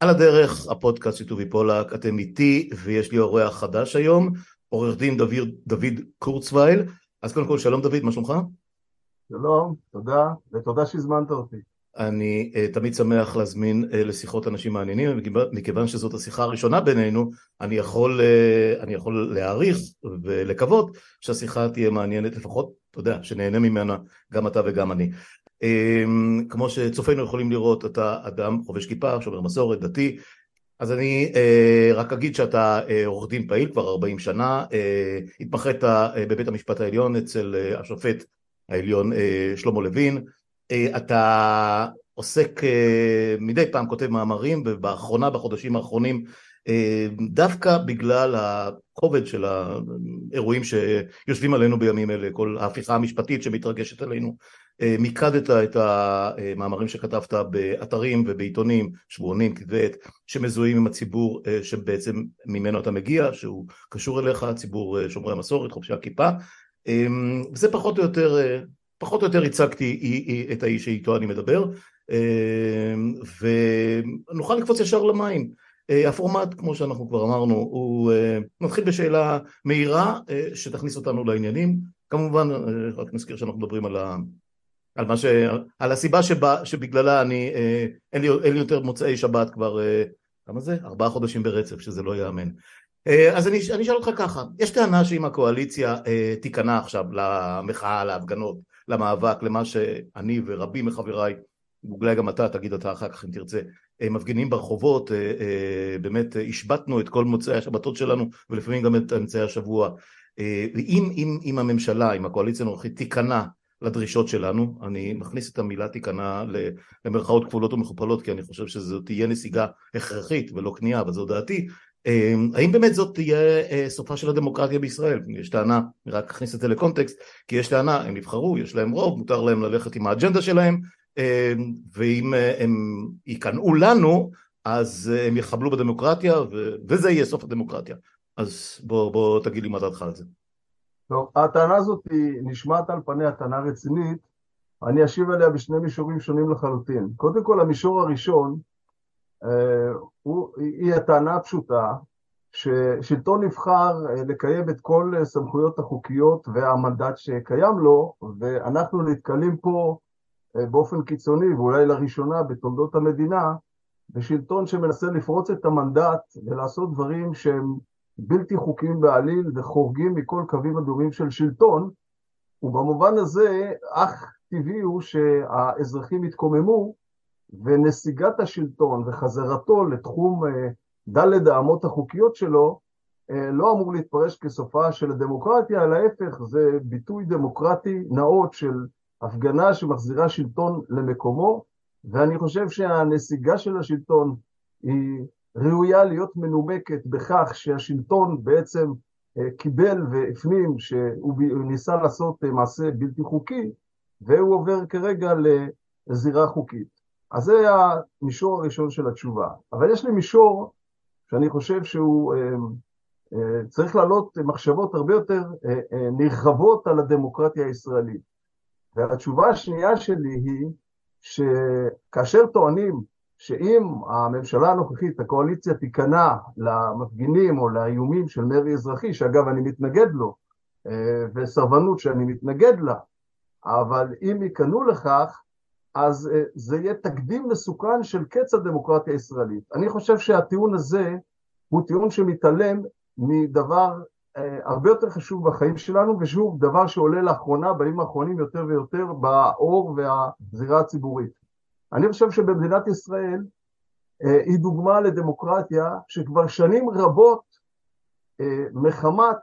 על הדרך, הפודקאסט של טובי פולק, אתם איתי ויש לי אורח חדש היום, עורך דין דוד, דוד קורצווייל. אז קודם כל, שלום דוד, מה שלומך? שלום, תודה, ותודה שהזמנת אותי. אני uh, תמיד שמח להזמין uh, לשיחות אנשים מעניינים, מכיוון שזאת השיחה הראשונה בינינו, אני יכול, uh, אני יכול להעריך ולקוות שהשיחה תהיה מעניינת לפחות, אתה יודע, שנהנה ממנה גם אתה וגם אני. אמ, כמו שצופינו יכולים לראות, אתה אדם חובש כיפה, שומר מסורת, דתי, אז אני אה, רק אגיד שאתה אה, עורך דין פעיל כבר 40 שנה, אה, התמחית בבית המשפט העליון אצל השופט העליון שלמה לוין, אתה עוסק מדי פעם כותב מאמרים ובאחרונה בחודשים האחרונים דווקא בגלל הכובד של האירועים שיושבים עלינו בימים אלה, כל ההפיכה המשפטית שמתרגשת עלינו מיקדת את המאמרים שכתבת באתרים ובעיתונים, שבועונים, כתבי עת, שמזוהים עם הציבור אה, שבעצם ממנו אתה מגיע, שהוא קשור אליך, ציבור אה, שומרי המסורת, חובשי הכיפה, וזה פחות או יותר, פחות או יותר הצגתי את האיש שאיתו אני מדבר, ונוכל לקפוץ ישר למים. הפורמט, כמו שאנחנו כבר אמרנו, הוא מתחיל בשאלה מהירה שתכניס אותנו לעניינים. כמובן, רק נזכיר שאנחנו מדברים על על, מה ש... על הסיבה שבה, שבגללה אני, אה, אין, לי, אין לי יותר מוצאי שבת כבר, אה, כמה זה? ארבעה חודשים ברצף, שזה לא ייאמן. אה, אז אני, אני אשאל אותך ככה, יש טענה שאם הקואליציה אה, תיכנע עכשיו למחאה, להפגנות, למאבק, למה שאני ורבים מחבריי, אולי גם אתה, תגיד אתה אחר כך אם תרצה, אה, מפגינים ברחובות, אה, אה, באמת השבתנו את כל מוצאי השבתות שלנו ולפעמים גם את אמצעי השבוע. אם, אם, אם הממשלה, אם הקואליציה הנוכחית תיכנע לדרישות שלנו, אני מכניס את המילה תיכנע למרכאות כפולות ומכופלות כי אני חושב שזו תהיה נסיגה הכרחית ולא כניעה, אבל זו דעתי, אמ, האם באמת זאת תהיה אה, סופה של הדמוקרטיה בישראל? יש טענה, אני רק אכניס את זה לקונטקסט, כי יש טענה, הם נבחרו, יש להם רוב, מותר להם ללכת עם האג'נדה שלהם, אמ, ואם אה, הם ייכנעו לנו, אז אה, הם יחבלו בדמוקרטיה, וזה יהיה סוף הדמוקרטיה. אז בוא, בוא תגיד לי מה דעתך על זה. טוב, הטענה הזאת היא נשמעת על פניה טענה רצינית, אני אשיב עליה בשני מישורים שונים לחלוטין. קודם כל, המישור הראשון אה, הוא, היא הטענה הפשוטה ששלטון נבחר אה, לקיים את כל סמכויות החוקיות והמנדט שקיים לו, ואנחנו נתקלים פה אה, באופן קיצוני, ואולי לראשונה בתולדות המדינה, בשלטון שמנסה לפרוץ את המנדט ולעשות דברים שהם בלתי חוקיים בעליל וחורגים מכל קווים אדומים של שלטון, ובמובן הזה אך טבעי הוא שהאזרחים יתקוממו ונסיגת השלטון וחזרתו לתחום אה, דלת האמות החוקיות שלו אה, לא אמור להתפרש כסופה של הדמוקרטיה, אלא ההפך, זה ביטוי דמוקרטי נאות של הפגנה שמחזירה שלטון למקומו, ואני חושב שהנסיגה של השלטון היא ראויה להיות מנומקת בכך שהשלטון בעצם אה, קיבל והפנים שהוא ניסה לעשות אה, מעשה בלתי חוקי והוא עובר כרגע לזירה חוקית. אז זה המישור הראשון של התשובה. אבל יש לי מישור שאני חושב שהוא אה, צריך להעלות מחשבות הרבה יותר נרחבות על הדמוקרטיה הישראלית. והתשובה השנייה שלי היא שכאשר טוענים שאם הממשלה הנוכחית, הקואליציה תיכנע למפגינים או לאיומים של מרי אזרחי, שאגב אני מתנגד לו, אה, וסרבנות שאני מתנגד לה, אבל אם ייכנעו לכך, אז אה, זה יהיה תקדים מסוכן של קץ הדמוקרטיה הישראלית. אני חושב שהטיעון הזה הוא טיעון שמתעלם מדבר אה, הרבה יותר חשוב בחיים שלנו, ושוב, דבר שעולה לאחרונה, בימים האחרונים יותר ויותר, באור והזירה הציבורית. אני חושב שבמדינת ישראל אה, היא דוגמה לדמוקרטיה שכבר שנים רבות אה, מחמת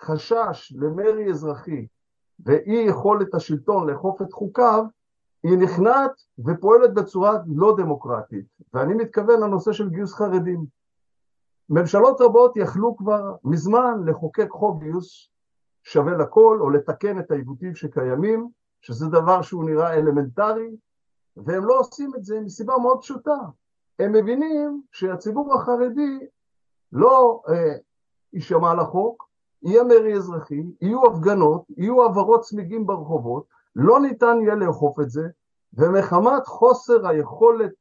חשש למרי אזרחי ואי יכולת השלטון לאכוף את חוקיו, היא נכנעת ופועלת בצורה לא דמוקרטית. ואני מתכוון לנושא של גיוס חרדים. ממשלות רבות יכלו כבר מזמן לחוקק חוק גיוס שווה לכל, או לתקן את העיוותים שקיימים, שזה דבר שהוא נראה אלמנטרי, והם לא עושים את זה מסיבה מאוד פשוטה. הם מבינים שהציבור החרדי לא אה, יישמע לחוק, יהיה מרי אזרחי, יהיו הפגנות, יהיו העברות צמיגים ברחובות, לא ניתן יהיה לאכוף את זה, ומחמת חוסר היכולת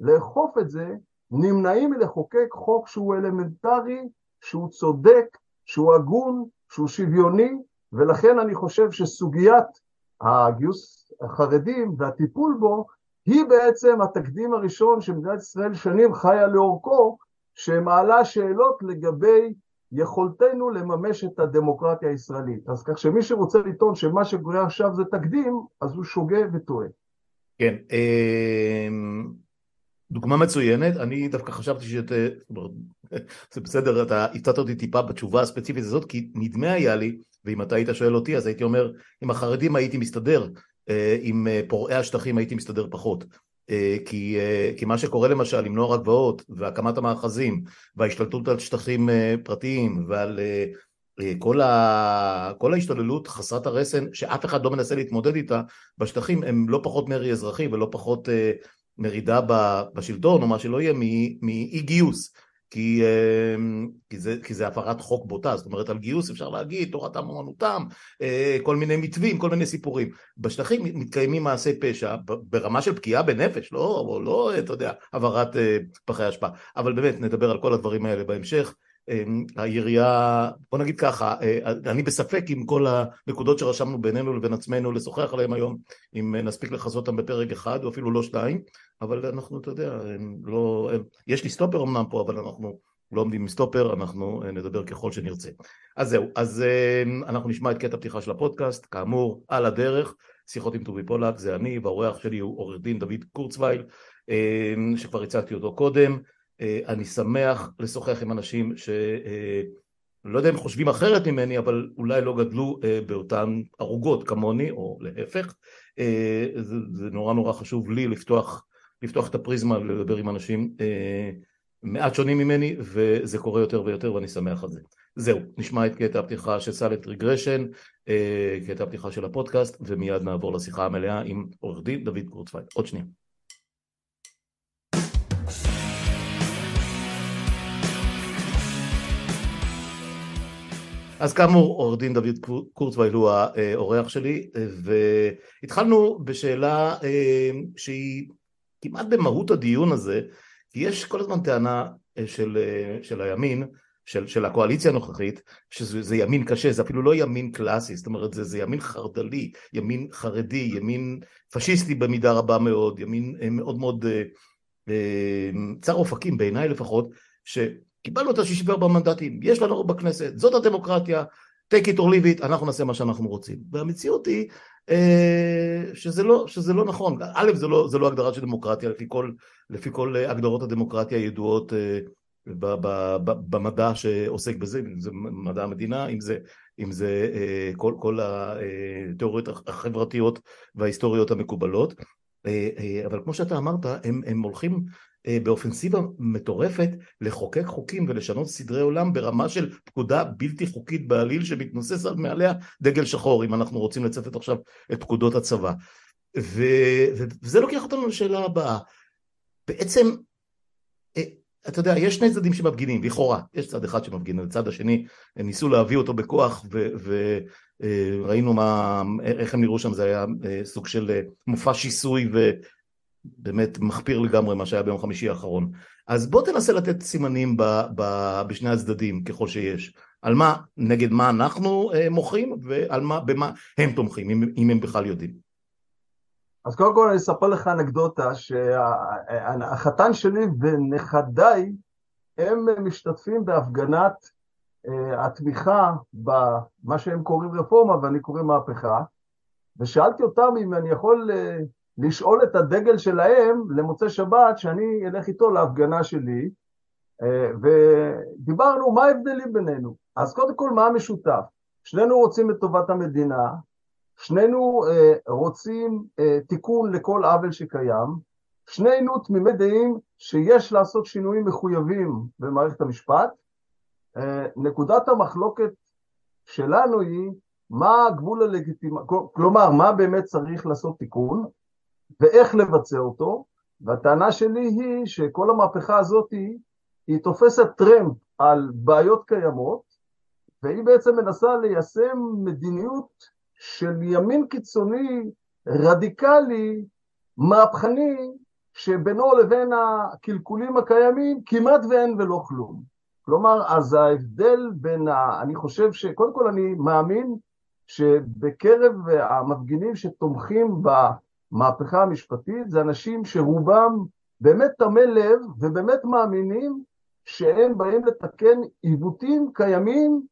לאכוף את זה, נמנעים מלחוקק חוק שהוא אלמנטרי, שהוא צודק, שהוא הגון, שהוא שוויוני, ולכן אני חושב שסוגיית הגיוס החרדים והטיפול בו היא בעצם התקדים הראשון שמדינת ישראל שנים חיה לאורכו, שמעלה שאלות לגבי יכולתנו לממש את הדמוקרטיה הישראלית. אז כך שמי שרוצה לטעון שמה שקורה עכשיו זה תקדים, אז הוא שוגה וטועה. כן, אמ, דוגמה מצוינת, אני דווקא חשבתי שאת... זה בסדר, אתה הפתעת אותי טיפה בתשובה הספציפית הזאת, כי נדמה היה לי, ואם אתה היית שואל אותי, אז הייתי אומר, עם החרדים הייתי מסתדר, אה, עם אה, פורעי השטחים הייתי מסתדר פחות. אה, כי, כי מה שקורה למשל עם נוער הגבעות והקמת המאחזים וההשתלטות על שטחים פרטיים ועל כל, ה... כל ההשתוללות חסרת הרסן שאף אחד לא מנסה להתמודד איתה בשטחים הם לא פחות מרי אזרחי ולא פחות מרידה בשלטון או מה שלא יהיה מאי גיוס כי, אמ, כי, זה, כי זה הפרת חוק בוטה, זאת אומרת על גיוס אפשר להגיד תורתם אומנותם, אה, כל מיני מתווים, כל מיני סיפורים. בשטחים מתקיימים מעשי פשע ברמה של פגיעה בנפש, לא, לא אתה יודע, העברת אה, פחי אשפה, אבל באמת נדבר על כל הדברים האלה בהמשך. אמ, היריעה, בוא נגיד ככה, אה, אני בספק עם כל הנקודות שרשמנו בינינו לבין עצמנו לשוחח עליהן היום, אם נספיק לכסות אותן בפרק אחד או אפילו לא שתיים, אבל אנחנו, אתה יודע, לא, יש לי סטופר אמנם פה, אבל אנחנו לא עומדים עם סטופר, אנחנו אה, נדבר ככל שנרצה. אז זהו, אז אמ, אנחנו נשמע את קטע פתיחה של הפודקאסט, כאמור, על הדרך, שיחות עם טובי פולק, זה אני, והאורח שלי הוא עורך דין דוד קורצווייל, אמ, שכבר הצגתי אותו קודם. אה, אני שמח לשוחח עם אנשים שלא אה, יודע אם חושבים אחרת ממני, אבל אולי לא גדלו אה, באותן ערוגות כמוני, או להפך. זה, זה נורא נורא חשוב לי לפתוח, לפתוח את הפריזמה ולדבר עם אנשים מעט שונים ממני, וזה קורה יותר ויותר ואני שמח על זה. זהו, נשמע את קטע הפתיחה של סלט רגרשן, קטע הפתיחה של הפודקאסט, ומיד נעבור לשיחה המלאה עם עורך דין דוד קורצווייל. עוד שנייה. אז כאמור עורך דין דוד קורצווייל הוא האורח שלי והתחלנו בשאלה אה, שהיא כמעט במהות הדיון הזה כי יש כל הזמן טענה אה, של, אה, של הימין של, של הקואליציה הנוכחית שזה ימין קשה זה אפילו לא ימין קלאסי זאת אומרת זה, זה ימין חרד"לי ימין חרדי ימין פשיסטי במידה רבה מאוד ימין מאוד מאוד צר אופקים בעיניי לפחות ש קיבלנו את ה-64 מנדטים, יש לנו בכנסת, זאת הדמוקרטיה, take it or leave it, אנחנו נעשה מה שאנחנו רוצים. והמציאות היא אה, שזה, לא, שזה לא נכון. א', זה לא, זה לא הגדרה של דמוקרטיה לפי כל, לפי כל הגדרות הדמוקרטיה הידועות אה, ב, ב, ב, במדע שעוסק בזה, אם זה מדע המדינה, אם זה, אם זה אה, כל, כל התיאוריות החברתיות וההיסטוריות המקובלות. אבל כמו שאתה אמרת, הם, הם הולכים באופנסיבה מטורפת לחוקק חוקים ולשנות סדרי עולם ברמה של פקודה בלתי חוקית בעליל שמתנוסס על מעליה דגל שחור אם אנחנו רוצים לצפת עכשיו את פקודות הצבא. ו... וזה לוקח אותנו לשאלה הבאה. בעצם אה, אתה יודע יש שני צדדים שמפגינים לכאורה. יש צד אחד שמפגין הצד השני הם ניסו להביא אותו בכוח וראינו אה, מה איך הם נראו שם זה היה סוג של מופע שיסוי ו... באמת מחפיר לגמרי מה שהיה ביום חמישי האחרון. אז בוא תנסה לתת סימנים ב, ב, בשני הצדדים ככל שיש. על מה, נגד מה אנחנו אה, מוחים ועל מה, במה הם תומכים, אם, אם הם בכלל יודעים. אז קודם כל אני אספר לך אנקדוטה שהחתן שלי ונכדיי הם משתתפים בהפגנת uh, התמיכה במה שהם קוראים רפורמה ואני קורא מהפכה ושאלתי אותם אם אני יכול uh, לשאול את הדגל שלהם למוצאי שבת שאני אלך איתו להפגנה שלי אה, ודיברנו מה ההבדלים בינינו. אז קודם כל מה המשותף? שנינו רוצים את טובת המדינה, שנינו אה, רוצים אה, תיקון לכל עוול שקיים, שנינו תמימי דעים שיש לעשות שינויים מחויבים במערכת המשפט. נקודת המחלוקת שלנו היא מה הגבול הלגיטימי, כלומר מה באמת צריך לעשות תיקון, ואיך לבצע אותו, והטענה שלי היא שכל המהפכה הזאת היא, היא תופסת טרמפ על בעיות קיימות, והיא בעצם מנסה ליישם מדיניות של ימין קיצוני, רדיקלי, מהפכני, שבינו לבין הקלקולים הקיימים כמעט ואין ולא כלום. כלומר, אז ההבדל בין ה... אני חושב שקודם כל אני מאמין שבקרב המפגינים שתומכים במהפכה המשפטית זה אנשים שרובם באמת תמי לב ובאמת מאמינים שהם באים לתקן עיוותים קיימים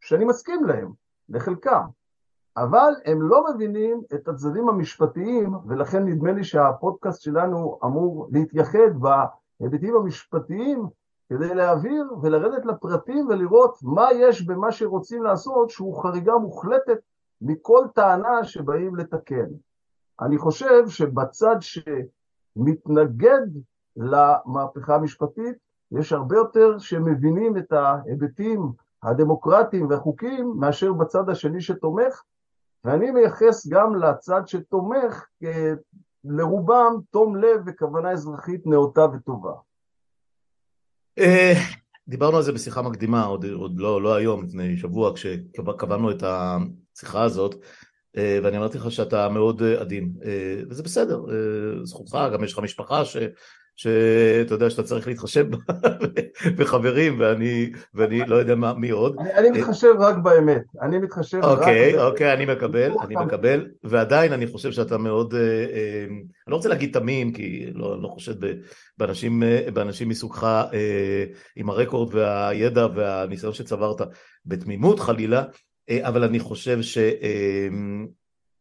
שאני מסכים להם, לחלקם. אבל הם לא מבינים את הצדדים המשפטיים, ולכן נדמה לי שהפודקאסט שלנו אמור להתייחד בהיבטים המשפטיים כדי להעביר ולרדת לפרטים ולראות מה יש במה שרוצים לעשות שהוא חריגה מוחלטת מכל טענה שבאים לתקן. אני חושב שבצד שמתנגד למהפכה המשפטית, יש הרבה יותר שמבינים את ההיבטים הדמוקרטיים והחוקיים מאשר בצד השני שתומך, ואני מייחס גם לצד שתומך אה, לרובם תום לב וכוונה אזרחית נאותה וטובה. אה, דיברנו על זה בשיחה מקדימה, עוד, עוד לא, לא היום, לפני שבוע, כשקבענו את השיחה הזאת, ואני אמרתי לך שאתה מאוד עדין, וזה בסדר, זכותך, גם יש לך משפחה ש, שאתה יודע שאתה צריך להתחשב בחברים, ואני, ואני לא יודע מה, מי עוד. אני, אני מתחשב רק באמת, אני מתחשב רק... אוקיי, אוקיי, אני מקבל, אני מקבל, ועדיין אני חושב שאתה מאוד, אה, אה, אני לא רוצה להגיד תמים, כי לא, אני לא חושד באנשים, אה, באנשים מסוגך עם הרקורד והידע והניסיון שצברת. בתמימות חלילה, אבל אני חושב ש...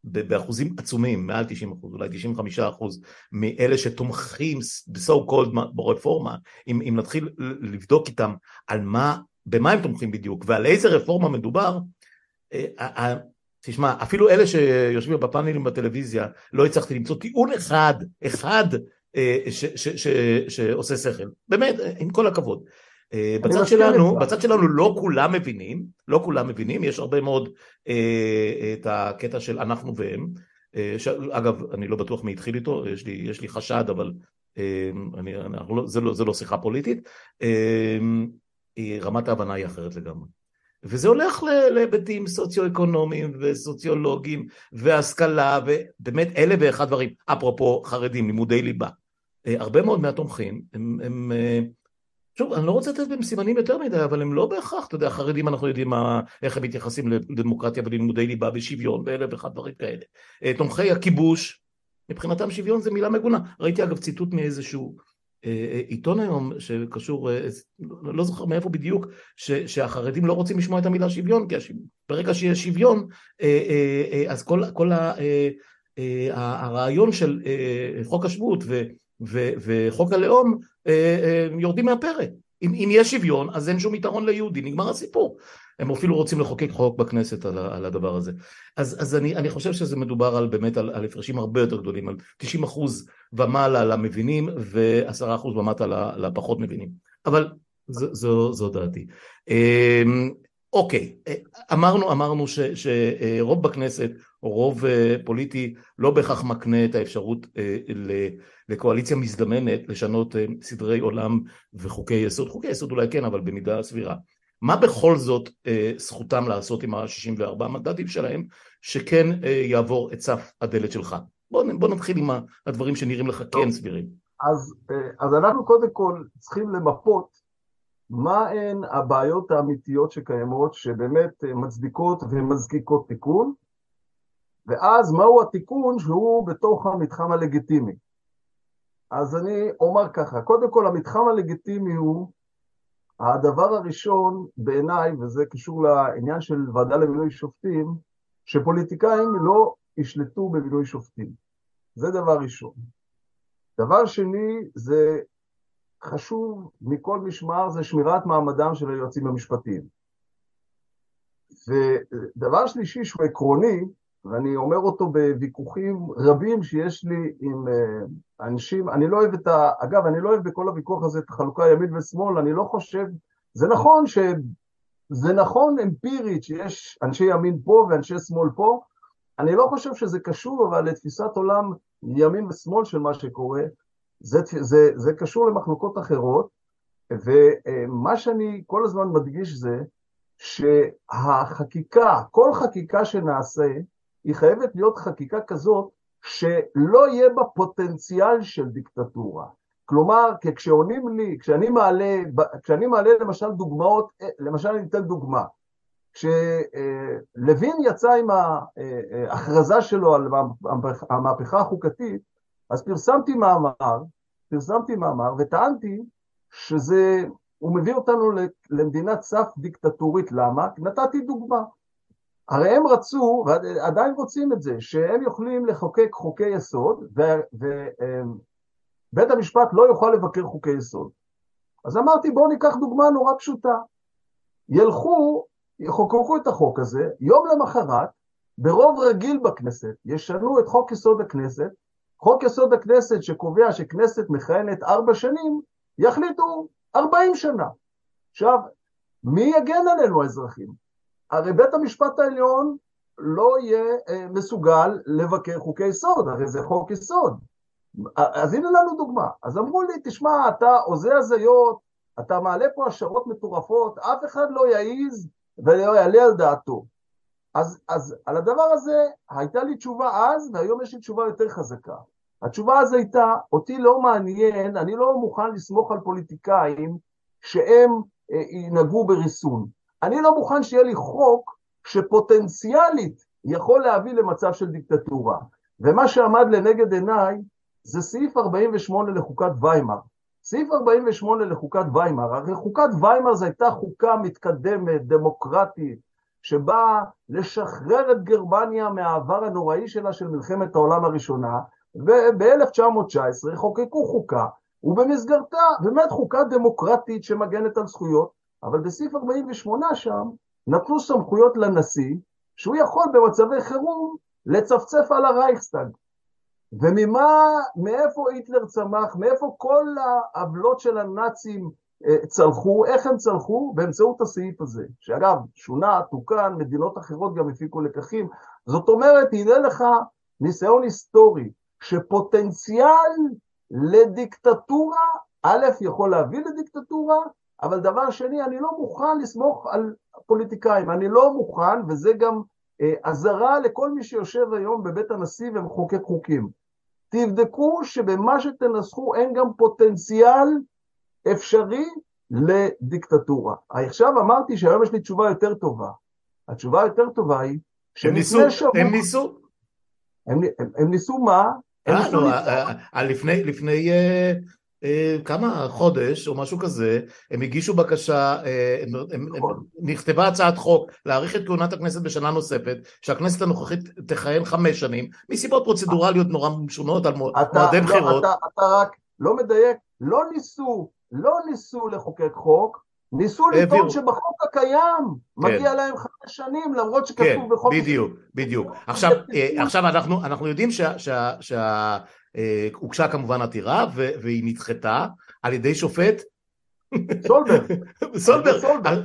באחוזים עצומים, מעל 90 אחוז, אולי 95 אחוז, מאלה שתומכים בסו קולד ברפורמה, אם, אם נתחיל לבדוק איתם על מה, במה הם תומכים בדיוק ועל איזה רפורמה מדובר, אה, תשמע, אפילו אלה שיושבים בפאנלים בטלוויזיה, לא הצלחתי למצוא טיעון אחד, אחד, אה, ש, ש, ש, שעושה שכל, באמת, עם כל הכבוד. אה, בצד שלנו, בצד שלנו לא כולם מבינים, לא כולם מבינים, יש הרבה מאוד אה, את הקטע של אנחנו והם, אה. אגב, אני לא בטוח מי התחיל איתו, יש לי, יש לי חשד, אבל אני, לא, זה, לא, זה לא שיחה פוליטית, רמת ההבנה היא אחרת לגמרי. וזה הולך להיבטים סוציו-אקונומיים וסוציולוגיים והשכלה ובאמת אלף ואחד דברים, אפרופו חרדים, לימודי ליבה. הרבה מאוד מהתומכים הם, הם, הם שוב, אני לא רוצה לתת בהם סימנים יותר מדי, אבל הם לא בהכרח, אתה יודע, חרדים אנחנו יודעים מה, איך הם מתייחסים לדמוקרטיה וללימודי ליבה ושוויון ואלף ואחד דברים כאלה. אה, תומכי הכיבוש, מבחינתם שוויון זה מילה מגונה. ראיתי אגב ציטוט מאיזשהו אה, אה, עיתון היום שקשור, לא זוכר מאיפה בדיוק, ש, שהחרדים לא רוצים לשמוע את המילה שוויון, כי השיו... ברגע שיש שוויון, אז כל, כל ה, הרעיון של חוק השבות ו... ו- וחוק הלאום אה, אה, יורדים מהפרק. אם, אם יש שוויון, אז אין שום יתרון ליהודי, נגמר הסיפור. הם אפילו רוצים לחוקק חוק בכנסת על, על הדבר הזה. אז, אז אני, אני חושב שזה מדובר על באמת על, על הפרשים הרבה יותר גדולים, על 90 אחוז ומעלה למבינים ו-10 אחוז ומטה לפחות מבינים. אבל זו, זו, זו דעתי. אמ, אוקיי, אמרנו, אמרנו ש, שרוב בכנסת, או רוב אה, פוליטי, לא בהכרח מקנה את האפשרות לקואליציה מזדמנת לשנות אה, סדרי עולם וחוקי יסוד. חוקי יסוד אולי כן, אבל במידה סבירה. מה בכל זאת אה, זכותם לעשות עם ה-64 מנדטים שלהם, שכן אה, יעבור את סף הדלת שלך? בוא, בוא נתחיל עם הדברים שנראים לך כן סבירים. אז, אז אנחנו קודם כל צריכים למפות מה הן הבעיות האמיתיות שקיימות, שבאמת מצדיקות ומזקיקות תיקון, ואז מהו התיקון שהוא בתוך המתחם הלגיטימי. אז אני אומר ככה, קודם כל המתחם הלגיטימי הוא הדבר הראשון בעיניי, וזה קשור לעניין של ועדה למינוי שופטים, שפוליטיקאים לא ישלטו במינוי שופטים. זה דבר ראשון. דבר שני, זה חשוב מכל משמר, זה שמירת מעמדם של היועצים המשפטיים. ודבר שלישי שהוא עקרוני, ואני אומר אותו בוויכוחים רבים שיש לי עם אה, אנשים, אני לא אוהב את ה... אגב, אני לא אוהב בכל הוויכוח הזה את החלוקה ימין ושמאל, אני לא חושב... זה נכון ש... זה נכון אמפירית שיש אנשי ימין פה ואנשי שמאל פה, אני לא חושב שזה קשור אבל לתפיסת עולם ימין ושמאל של מה שקורה, זה, זה, זה קשור למחלוקות אחרות, ומה שאני כל הזמן מדגיש זה שהחקיקה, כל חקיקה שנעשה, היא חייבת להיות חקיקה כזאת שלא יהיה בה פוטנציאל של דיקטטורה. כלומר, כשעונים לי, כשאני מעלה, כשאני מעלה למשל דוגמאות, למשל אני אתן דוגמה, כשלוין יצא עם ההכרזה שלו על המהפכה החוקתית, אז פרסמתי מאמר, פרסמתי מאמר וטענתי שזה, הוא מביא אותנו למדינת סף דיקטטורית, למה? נתתי דוגמה. הרי הם רצו, ועדיין רוצים את זה, שהם יכולים לחוקק חוקי יסוד, ובית המשפט לא יוכל לבקר חוקי יסוד. אז אמרתי, בואו ניקח דוגמה נורא פשוטה. ילכו, יחוקקו את החוק הזה, יום למחרת, ברוב רגיל בכנסת, ישנו את חוק יסוד הכנסת, חוק יסוד הכנסת שקובע שכנסת מכהנת ארבע שנים, יחליטו ארבעים שנה. עכשיו, מי יגן עלינו האזרחים? הרי בית המשפט העליון לא יהיה אה, מסוגל לבקר חוקי יסוד, הרי זה חוק יסוד. אז הנה לנו דוגמה. אז אמרו לי, תשמע, אתה הוזה הזיות, אתה מעלה פה השערות מטורפות, אף אחד לא יעז ולא יעלה על דעתו. אז, אז על הדבר הזה הייתה לי תשובה אז, והיום יש לי תשובה יותר חזקה. התשובה הזו הייתה, אותי לא מעניין, אני לא מוכן לסמוך על פוליטיקאים שהם אה, ינהגו בריסון. אני לא מוכן שיהיה לי חוק שפוטנציאלית יכול להביא למצב של דיקטטורה. ומה שעמד לנגד עיניי זה סעיף 48 לחוקת ויימאר. סעיף 48 לחוקת ויימאר, הרי חוקת ויימאר זו הייתה חוקה מתקדמת, דמוקרטית, שבאה לשחרר את גרמניה מהעבר הנוראי שלה של מלחמת העולם הראשונה, וב-1919 חוקקו חוקה, ובמסגרתה באמת חוקה דמוקרטית שמגנת על זכויות, אבל בסעיף 48 שם נתנו סמכויות לנשיא, שהוא יכול במצבי חירום לצפצף על הרייכסטאג. וממה, מאיפה היטלר צמח, מאיפה כל העוולות של הנאצים אה, צלחו, איך הם צלחו? באמצעות הסעיף הזה, שאגב, שונה, תוקן, מדינות אחרות גם הפיקו לקחים. זאת אומרת, הנה לך ניסיון היסטורי, שפוטנציאל לדיקטטורה, א', יכול להביא לדיקטטורה, אבל דבר שני, אני לא מוכן לסמוך על פוליטיקאים, אני לא מוכן, וזה גם אה, אזהרה לכל מי שיושב היום בבית הנשיא ומחוקק חוקים. תבדקו שבמה שתנסחו אין גם פוטנציאל אפשרי לדיקטטורה. עכשיו אמרתי שהיום יש לי תשובה יותר טובה. התשובה היותר טובה היא שלפני שבוע... הם ניסו? הם, הם, הם ניסו מה? אה, לא, אה, לפני, לפני אה, כמה חודש או משהו כזה, הם הגישו בקשה, אה, הם, הם, נכון. נכתבה הצעת חוק להאריך את כהונת הכנסת בשנה נוספת, שהכנסת הנוכחית תכהן חמש שנים, מסיבות פרוצדורליות נורא משונות על מועדי לא, בחירות. אתה, אתה רק לא מדייק, לא ניסו, לא ניסו לחוקק חוק, ניסו לטעון שבחוק הקיים כן. מגיע להם חמש שנים למרות שכתוב כן, בחוק... כן, בדיוק, בדיוק. עכשיו, אה, עכשיו אנחנו, אנחנו יודעים שה... שה, שה אה, הוגשה כמובן עתירה והיא נדחתה על ידי שופט. סולברג. סולברג,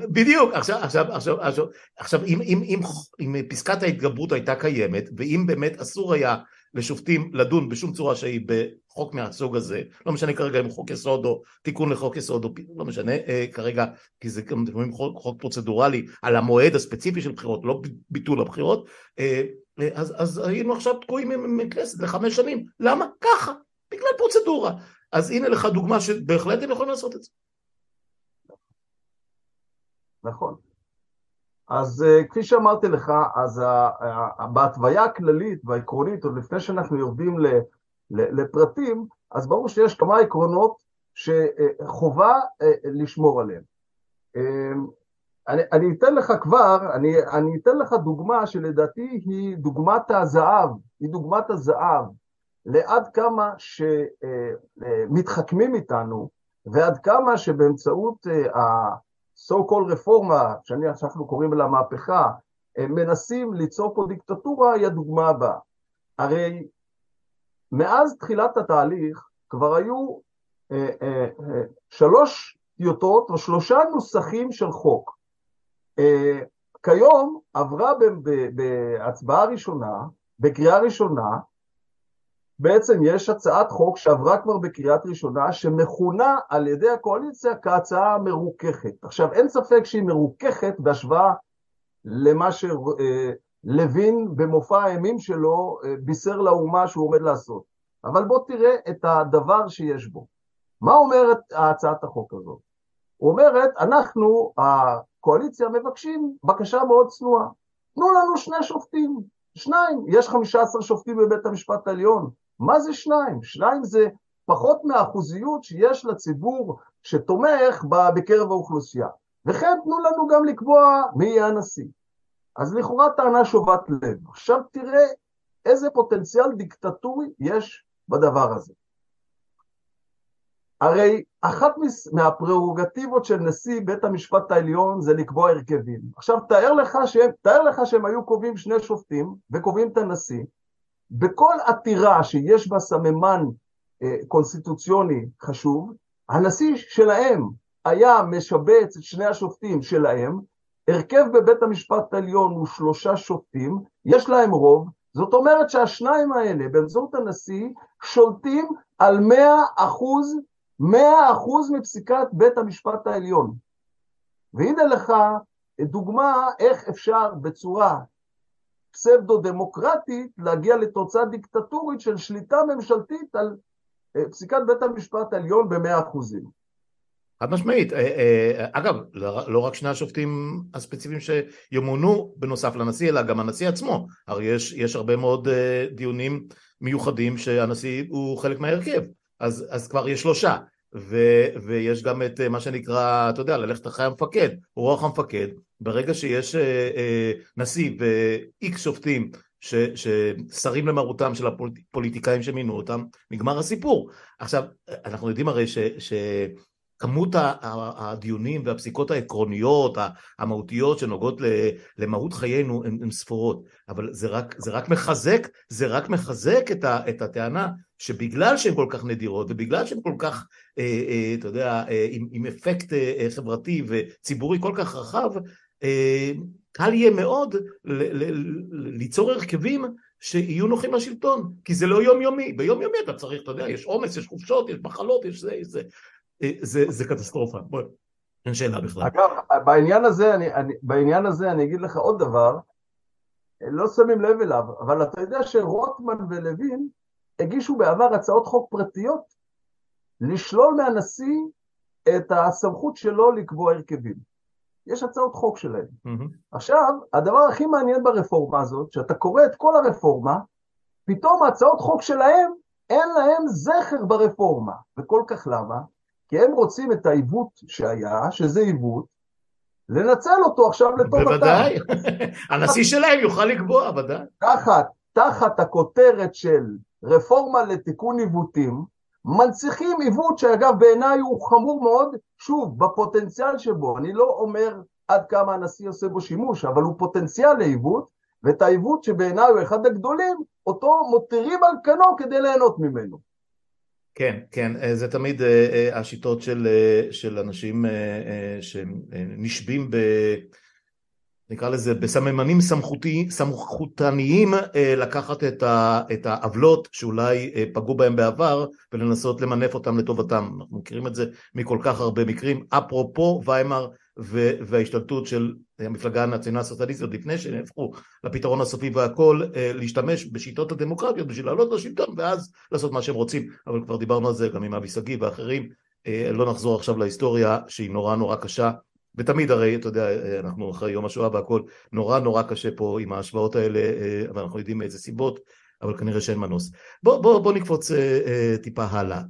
בדיוק, עכשיו, עכשיו, עכשיו, עכשיו, עכשיו אם, אם, אם, אם פסקת ההתגברות הייתה קיימת, ואם באמת אסור היה לשופטים לדון בשום צורה שהיא בחוק מהסוג הזה, לא משנה כרגע אם חוק יסוד או תיקון לחוק יסוד, או לא משנה אה, כרגע, כי זה גם חוק, חוק פרוצדורלי על המועד הספציפי של בחירות, לא ביטול הבחירות, אה, אז, אז היינו עכשיו תקועים עם כנסת לחמש שנים, למה? ככה, בגלל פרוצדורה. אז הנה לך דוגמה שבהחלט הם יכולים לעשות את זה. נכון. אז אה, כפי שאמרתי לך, אז בהתוויה הכללית והעקרונית, עוד לפני שאנחנו יורדים לפרטים, אז ברור שיש כמה עקרונות שחובה אה, לשמור עליהם. אני, אני אתן לך כבר, אני, אני אתן לך דוגמה שלדעתי היא דוגמת הזהב, היא דוגמת הזהב לעד כמה שמתחכמים אה, איתנו ועד כמה שבאמצעות ה-so called רפורמה, שאנחנו קוראים לה מהפכה, מנסים ליצור פה דיקטטורה, היא הדוגמה הבאה. הרי מאז תחילת התהליך כבר היו אה, אה, אה, שלוש טיוטות או שלושה נוסחים של חוק. אה, כיום עברה בהצבעה ראשונה, בקריאה ראשונה, בעצם יש הצעת חוק שעברה כבר בקריאת ראשונה, שמכונה על ידי הקואליציה כהצעה מרוככת. עכשיו, אין ספק שהיא מרוככת בהשוואה למה ש... אה, במופע האימים שלו בישר לאומה שהוא עומד לעשות. אבל בוא תראה את הדבר שיש בו. מה אומרת הצעת החוק הזאת? אומרת, אנחנו, הקואליציה, מבקשים בקשה מאוד צנועה. תנו לנו שני שופטים, שניים. יש 15 שופטים בבית המשפט העליון. מה זה שניים? שניים זה פחות מהאחוזיות שיש לציבור שתומך בקרב האוכלוסייה. וכן תנו לנו גם לקבוע מי יהיה הנשיא. אז לכאורה טענה שובת לב. עכשיו תראה איזה פוטנציאל דיקטטורי יש בדבר הזה. הרי אחת מהפררוגטיבות של נשיא בית המשפט העליון זה לקבוע הרכבים. עכשיו תאר לך שהם, תאר לך שהם היו קובעים שני שופטים וקובעים את הנשיא. בכל עתירה שיש בה סממן אה, קונסטיטוציוני חשוב, הנשיא שלהם היה משבץ את שני השופטים שלהם, הרכב בבית המשפט העליון הוא שלושה שופטים, יש להם רוב, זאת אומרת שהשניים האלה באמצעות הנשיא שולטים על מאה אחוז, מאה אחוז מפסיקת בית המשפט העליון. והנה לך דוגמה איך אפשר בצורה פסבדו-דמוקרטית להגיע לתוצאה דיקטטורית של שליטה ממשלתית על אה, פסיקת בית המשפט העליון במאה אחוזים. חד משמעית. אה, אה, אגב, לא, לא רק שני השופטים הספציפיים שימונו בנוסף לנשיא, אלא גם הנשיא עצמו. הרי יש, יש הרבה מאוד דיונים מיוחדים שהנשיא הוא חלק מההרכב, אז, אז כבר יש שלושה. ו, ויש גם את מה שנקרא, אתה יודע, ללכת אחרי המפקד, רוח המפקד. ברגע שיש נשיא ואיקס שופטים ש, ששרים למרותם של הפוליטיקאים שמינו אותם, נגמר הסיפור. עכשיו, אנחנו יודעים הרי ש... ש כמות הדיונים והפסיקות העקרוניות, המהותיות שנוגעות למהות חיינו הן ספורות, אבל זה רק, זה רק מחזק, זה רק מחזק את, ה, את הטענה שבגלל שהן כל כך נדירות ובגלל שהן כל כך, אה, אה, אתה יודע, אה, עם, עם אפקט חברתי וציבורי כל כך רחב, קל יהיה מאוד ליצור הרכבים שיהיו נוחים לשלטון, כי זה לא יומיומי, ביומיומי אתה צריך, אתה יודע, יש עומס, יש חופשות, יש מחלות, יש זה, יש זה. אה, זה, זה קטסטרופה, בוא, אין שאלה בכלל. אגב, בעניין הזה, אני, אני, בעניין הזה אני אגיד לך עוד דבר, לא שמים לב אליו, אבל אתה יודע שרוטמן ולוין הגישו בעבר הצעות חוק פרטיות לשלול מהנשיא את הסמכות שלו לקבוע הרכבים. יש הצעות חוק שלהם. Mm-hmm. עכשיו, הדבר הכי מעניין ברפורמה הזאת, שאתה קורא את כל הרפורמה, פתאום הצעות חוק שלהם, אין להם זכר ברפורמה. וכל כך למה? כי הם רוצים את העיוות שהיה, שזה עיוות, לנצל אותו עכשיו לטובתם. בוודאי, הנשיא שלהם יוכל לקבוע, ודאי. תחת, תחת הכותרת של רפורמה לתיקון עיוותים, מנציחים עיוות שאגב בעיניי הוא חמור מאוד, שוב, בפוטנציאל שבו, אני לא אומר עד כמה הנשיא עושה בו שימוש, אבל הוא פוטנציאל לעיוות, ואת העיוות שבעיניי הוא אחד הגדולים, אותו מותירים על כנו כדי ליהנות ממנו. כן, כן, אה, זה תמיד אה, אה, השיטות של, של אנשים שנשבים ב... נקרא לזה בסממנים סמכותי, סמכותניים לקחת את, ה, את העוולות שאולי פגעו בהם בעבר ולנסות למנף אותם לטובתם. אנחנו מכירים את זה מכל כך הרבה מקרים. אפרופו ויימאר וההשתלטות של המפלגה הנציונל הסוציאליסטית לפני שנהפכו לפתרון הסופי והכל אה, להשתמש בשיטות הדמוקרטיות בשביל לעלות לשלטון ואז לעשות מה שהם רוצים. אבל כבר דיברנו על זה גם עם אבי שגיא ואחרים. אה, לא נחזור עכשיו להיסטוריה שהיא נורא נורא קשה. ותמיד הרי אתה יודע אה, אנחנו אחרי יום השואה והכל נורא נורא קשה פה עם ההשוואות האלה ואנחנו יודעים מאיזה סיבות אבל כנראה שאין מנוס. בוא, בוא, בוא נקפוץ טיפה הלאה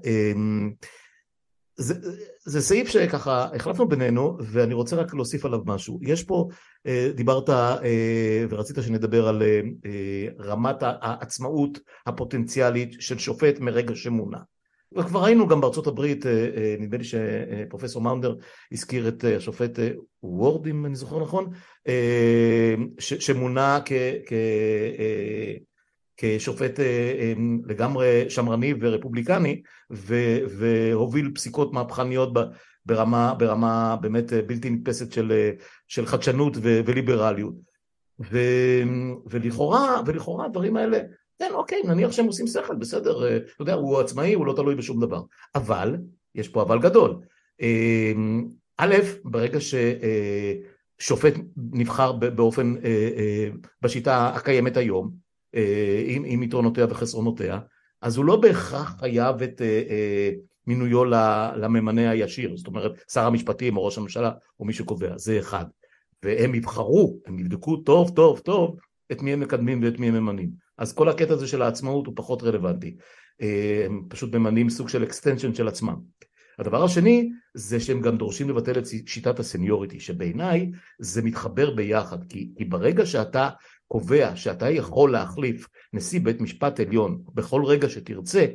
זה, זה סעיף שככה החלפנו בינינו ואני רוצה רק להוסיף עליו משהו. יש פה, אה, דיברת אה, ורצית שנדבר על אה, רמת העצמאות הפוטנציאלית של שופט מרגע שמונה. וכבר ראינו גם בארצות הברית, נדמה לי שפרופסור מאונדר הזכיר את השופט וורד, אם אני זוכר נכון, שמונה כ... כ כשופט אה, אה, לגמרי שמרני ורפובליקני והוביל פסיקות מהפכניות ברמה, ברמה באמת בלתי נתפסת של, של חדשנות וליברליות. ולכאורה, ולכאורה הדברים האלה כן אוקיי נניח שהם עושים שכל בסדר אה, אתה יודע הוא עצמאי הוא לא תלוי בשום דבר. אבל יש פה אבל גדול. א' ברגע ש, שופט נבחר באופן, בשיטה הקיימת היום, עם, עם יתרונותיה וחסרונותיה, אז הוא לא בהכרח חייב את מינויו לממנה הישיר, זאת אומרת שר המשפטים או ראש הממשלה או מי שקובע, זה אחד. והם יבחרו, הם יבדקו טוב טוב טוב את מי הם מקדמים ואת מי הם ממנים. אז כל הקטע הזה של העצמאות הוא פחות רלוונטי. הם פשוט ממנים סוג של extension של עצמם. הדבר השני זה שהם גם דורשים לבטל את שיטת הסניוריטי, שבעיניי זה מתחבר ביחד, כי, כי ברגע שאתה קובע שאתה יכול להחליף נשיא בית משפט עליון בכל רגע שתרצה,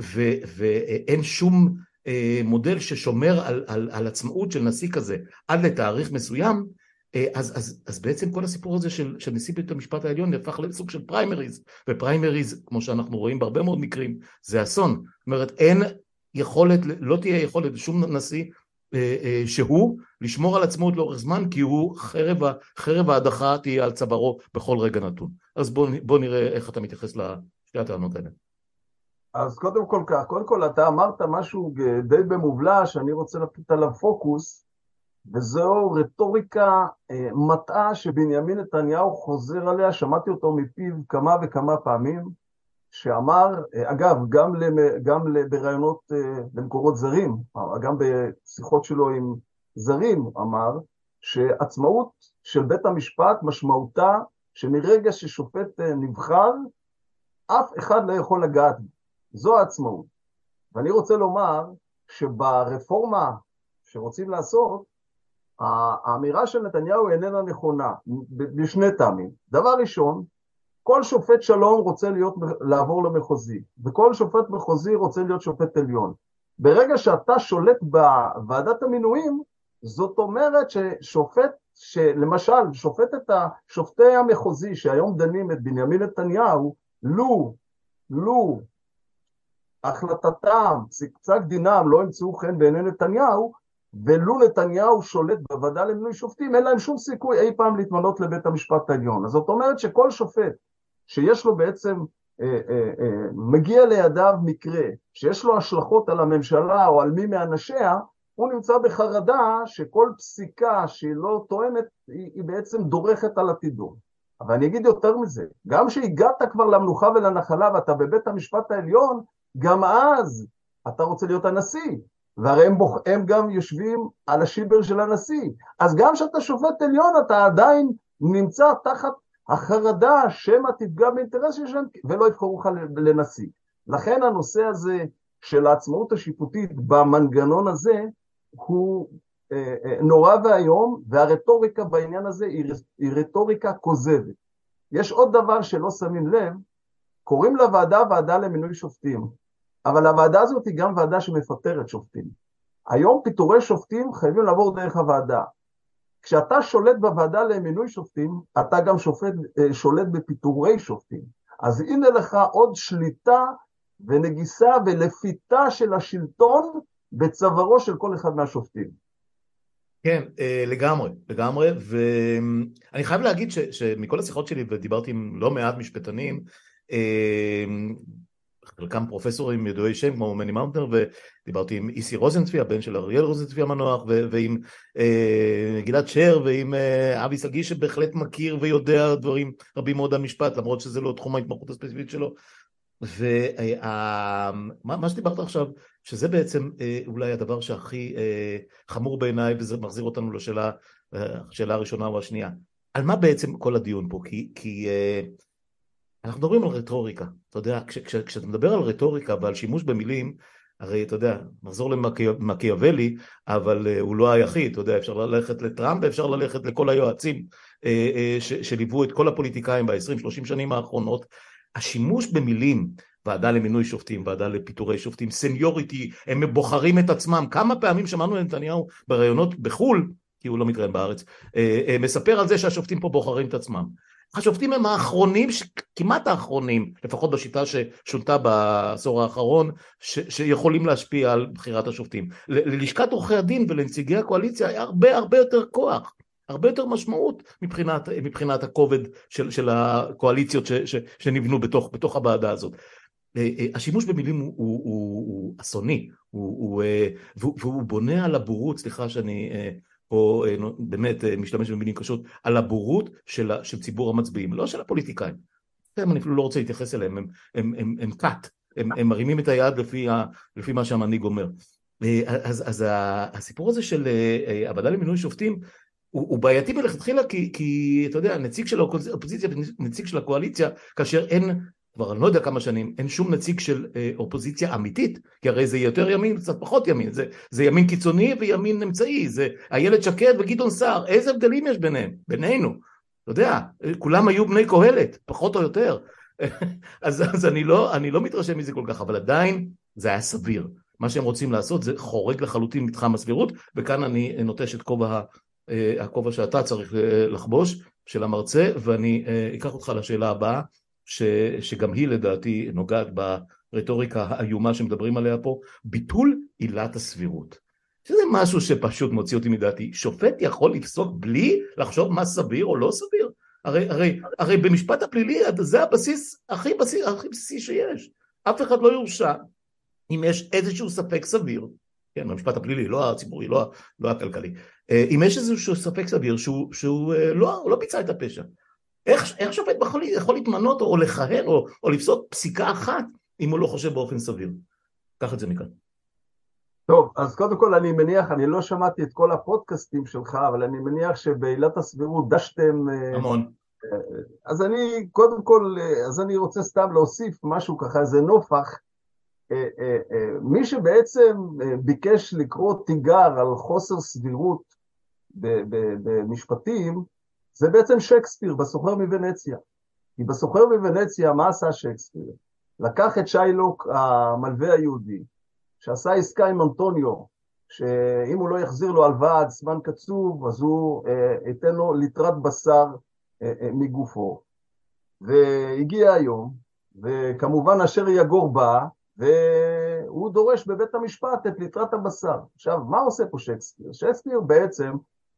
ו, ואין שום אה, מודל ששומר על, על, על עצמאות של נשיא כזה עד לתאריך מסוים, אה, אז, אז, אז בעצם כל הסיפור הזה של, של נשיא בית המשפט העליון נהפך לסוג של פריימריז, ופריימריז, כמו שאנחנו רואים בהרבה מאוד מקרים, זה אסון. זאת אומרת, אין יכולת, לא תהיה יכולת לשום נשיא שהוא לשמור על עצמאות לאורך זמן, כי הוא חרב, חרב ההדחה תהיה על צווארו בכל רגע נתון. אז בוא, בוא נראה איך אתה מתייחס לשתי הטענות האלה. אז קודם כל כך, קודם כל אתה אמרת משהו די במובלע שאני רוצה לתת עליו פוקוס, וזו רטוריקה אה, מטעה שבנימין נתניהו חוזר עליה, שמעתי אותו מפיו כמה וכמה פעמים, שאמר, אה, אגב, גם, גם בראיונות אה, למקורות זרים, גם בשיחות שלו עם זרים, אמר שעצמאות של בית המשפט משמעותה שמרגע ששופט נבחר, אף אחד לא יכול לגעת בו. זו העצמאות. ואני רוצה לומר שברפורמה שרוצים לעשות, האמירה של נתניהו איננה נכונה, בשני טעמים. דבר ראשון, כל שופט שלום רוצה להיות, לעבור למחוזי, וכל שופט מחוזי רוצה להיות שופט עליון. ברגע שאתה שולט בוועדת המינויים, זאת אומרת ששופט, שלמשל, את השופטי המחוזי שהיום דנים את בנימין נתניהו, לו, לו החלטתם, פסק דינם לא ימצאו חן בעיני נתניהו, ולו נתניהו שולט בוועדה למינוי שופטים, אין להם שום סיכוי אי פעם להתמנות לבית המשפט העליון. אז זאת אומרת שכל שופט שיש לו בעצם, אה, אה, אה, מגיע לידיו מקרה שיש לו השלכות על הממשלה או על מי מאנשיה, הוא נמצא בחרדה שכל פסיקה שהיא לא תואמת, היא, היא בעצם דורכת על עתידו. אבל אני אגיד יותר מזה, גם כשהגעת כבר למנוחה ולנחלה ואתה בבית המשפט העליון, גם אז אתה רוצה להיות הנשיא, והרי הם, בוח... הם גם יושבים על השיבר של הנשיא. אז גם כשאתה שופט עליון אתה עדיין נמצא תחת החרדה שמא תפגע באינטרס שלהם ולא יבחרו לך לנשיא. לכן הנושא הזה של העצמאות השיפוטית במנגנון הזה הוא אה, אה, נורא ואיום, והרטוריקה בעניין הזה היא, היא רטוריקה כוזבת. יש עוד דבר שלא שמים לב, קוראים לוועדה ועדה למינוי שופטים. אבל הוועדה הזאת היא גם ועדה שמפטרת שופטים. היום פיטורי שופטים חייבים לעבור דרך הוועדה. כשאתה שולט בוועדה למינוי שופטים, אתה גם שופט, אה, שולט בפיטורי שופטים. אז הנה לך עוד שליטה ונגיסה ולפיתה של השלטון בצווארו של כל אחד מהשופטים. כן, אה, לגמרי, לגמרי, ואני חייב להגיד ש, שמכל השיחות שלי, ודיברתי עם לא מעט משפטנים, אה, חלקם פרופסורים ידועי שם כמו מני מאונטנר ודיברתי עם איסי רוזנצפי הבן של אריאל רוזנצפי המנוח ו- ועם אה, גלעד שר ועם אה, אבי שגיא שבהחלט מכיר ויודע דברים רבים מאוד על משפט למרות שזה לא תחום ההתמחות הספציפית שלו. ומה אה, שדיברת עכשיו שזה בעצם אה, אולי הדבר שהכי אה, חמור בעיניי וזה מחזיר אותנו לשאלה אה, הראשונה או השנייה. על מה בעצם כל הדיון פה? כי, כי אה, אנחנו מדברים על רטוריקה, אתה יודע, כש, כש, כשאתה מדבר על רטוריקה ועל שימוש במילים, הרי אתה יודע, נחזור למקיאוולי, אבל uh, הוא לא היחיד, אתה יודע, אפשר ללכת לטראמפ ואפשר ללכת לכל היועצים uh, uh, ש, שליוו את כל הפוליטיקאים ב-20-30 שנים האחרונות. השימוש במילים, ועדה למינוי שופטים, ועדה לפיטורי שופטים, סניוריטי, הם בוחרים את עצמם. כמה פעמים שמענו לנתניהו בראיונות בחו"ל, כי הוא לא מתראיין בארץ, מספר על זה שהשופטים פה בוחרים את עצמם. השופטים הם האחרונים, כמעט האחרונים, לפחות בשיטה ששונתה בעשור האחרון, ש, שיכולים להשפיע על בחירת השופטים. ללשכת עורכי הדין ולנציגי הקואליציה היה הרבה הרבה יותר כוח, הרבה יותר משמעות מבחינת, מבחינת הכובד של, של הקואליציות ש, ש, שנבנו בתוך, בתוך הוועדה הזאת. אה, אה, השימוש במילים הוא, הוא, הוא, הוא אסוני, הוא, הוא, אה, והוא, והוא בונה על הבורות, סליחה שאני פה באמת משתמש במילים קשות, על הבורות של, של ציבור המצביעים, לא של הפוליטיקאים. אני אפילו לא רוצה להתייחס אליהם, הם, הם, הם, הם cut, הם, הם מרימים את היד לפי, ה, לפי מה שהמנהיג אומר. אז, אז הסיפור הזה של הוועדה למינוי שופטים הוא, הוא בעייתי מלכתחילה כי, כי אתה יודע, נציג של האופוזיציה ונציג של הקואליציה, כאשר אין, כבר אני לא יודע כמה שנים, אין שום נציג של אה, אופוזיציה אמיתית, כי הרי זה יותר ימין, קצת פחות ימין, זה, זה ימין קיצוני וימין אמצעי, זה איילת שקד וגדעון סער, איזה הבדלים יש ביניהם, בינינו, אתה יודע, כולם היו בני קהלת, פחות או יותר, אז, אז אני, לא, אני לא מתרשם מזה כל כך, אבל עדיין זה היה סביר. מה שהם רוצים לעשות זה חורג לחלוטין מתחם הסבירות, וכאן אני נוטש את כובע אה, הכובע שאתה צריך אה, לחבוש, של המרצה, ואני אקח אותך לשאלה הבאה, ש, שגם היא לדעתי נוגעת ברטוריקה האיומה שמדברים עליה פה, ביטול עילת הסבירות. שזה משהו שפשוט מוציא אותי מדעתי. שופט יכול לפסוק בלי לחשוב מה סביר או לא סביר? הרי, הרי, הרי במשפט הפלילי זה הבסיס הכי, בסיס, הכי בסיסי שיש. אף אחד לא יורשע אם יש איזשהו ספק סביר כן, במשפט הפלילי, לא הציבורי, לא, לא הכלכלי. אה, אם יש איזשהו ספק סביר שהוא, שהוא אה, לא, לא ביצע את הפשע, איך, איך שופט יכול, יכול להתמנות או לכהן או, או לפסוק פסיקה אחת אם הוא לא חושב באופן סביר? קח את זה מכאן. טוב, אז קודם כל אני מניח, אני לא שמעתי את כל הפודקאסטים שלך, אבל אני מניח שבעילת הסבירות דשתם... אה, המון. אז אני, קודם כל, אז אני רוצה סתם להוסיף משהו ככה, איזה נופח. אה, אה, אה, מי שבעצם ביקש לקרוא תיגר על חוסר סבירות במשפטים, זה בעצם שייקספיר בסוחר מוונציה. כי בסוחר מוונציה, מה עשה שייקספיר? לקח את שיילוק המלווה היהודי, שעשה עסקה עם אנטוניו, שאם הוא לא יחזיר לו הלוואה עד זמן קצוב, אז הוא ייתן לו ליטרת בשר מגופו. והגיע היום, וכמובן אשר יגור בא, והוא דורש בבית המשפט את ליטרת הבשר. עכשיו, מה עושה פה שייקספיר? שייקספיר בעצם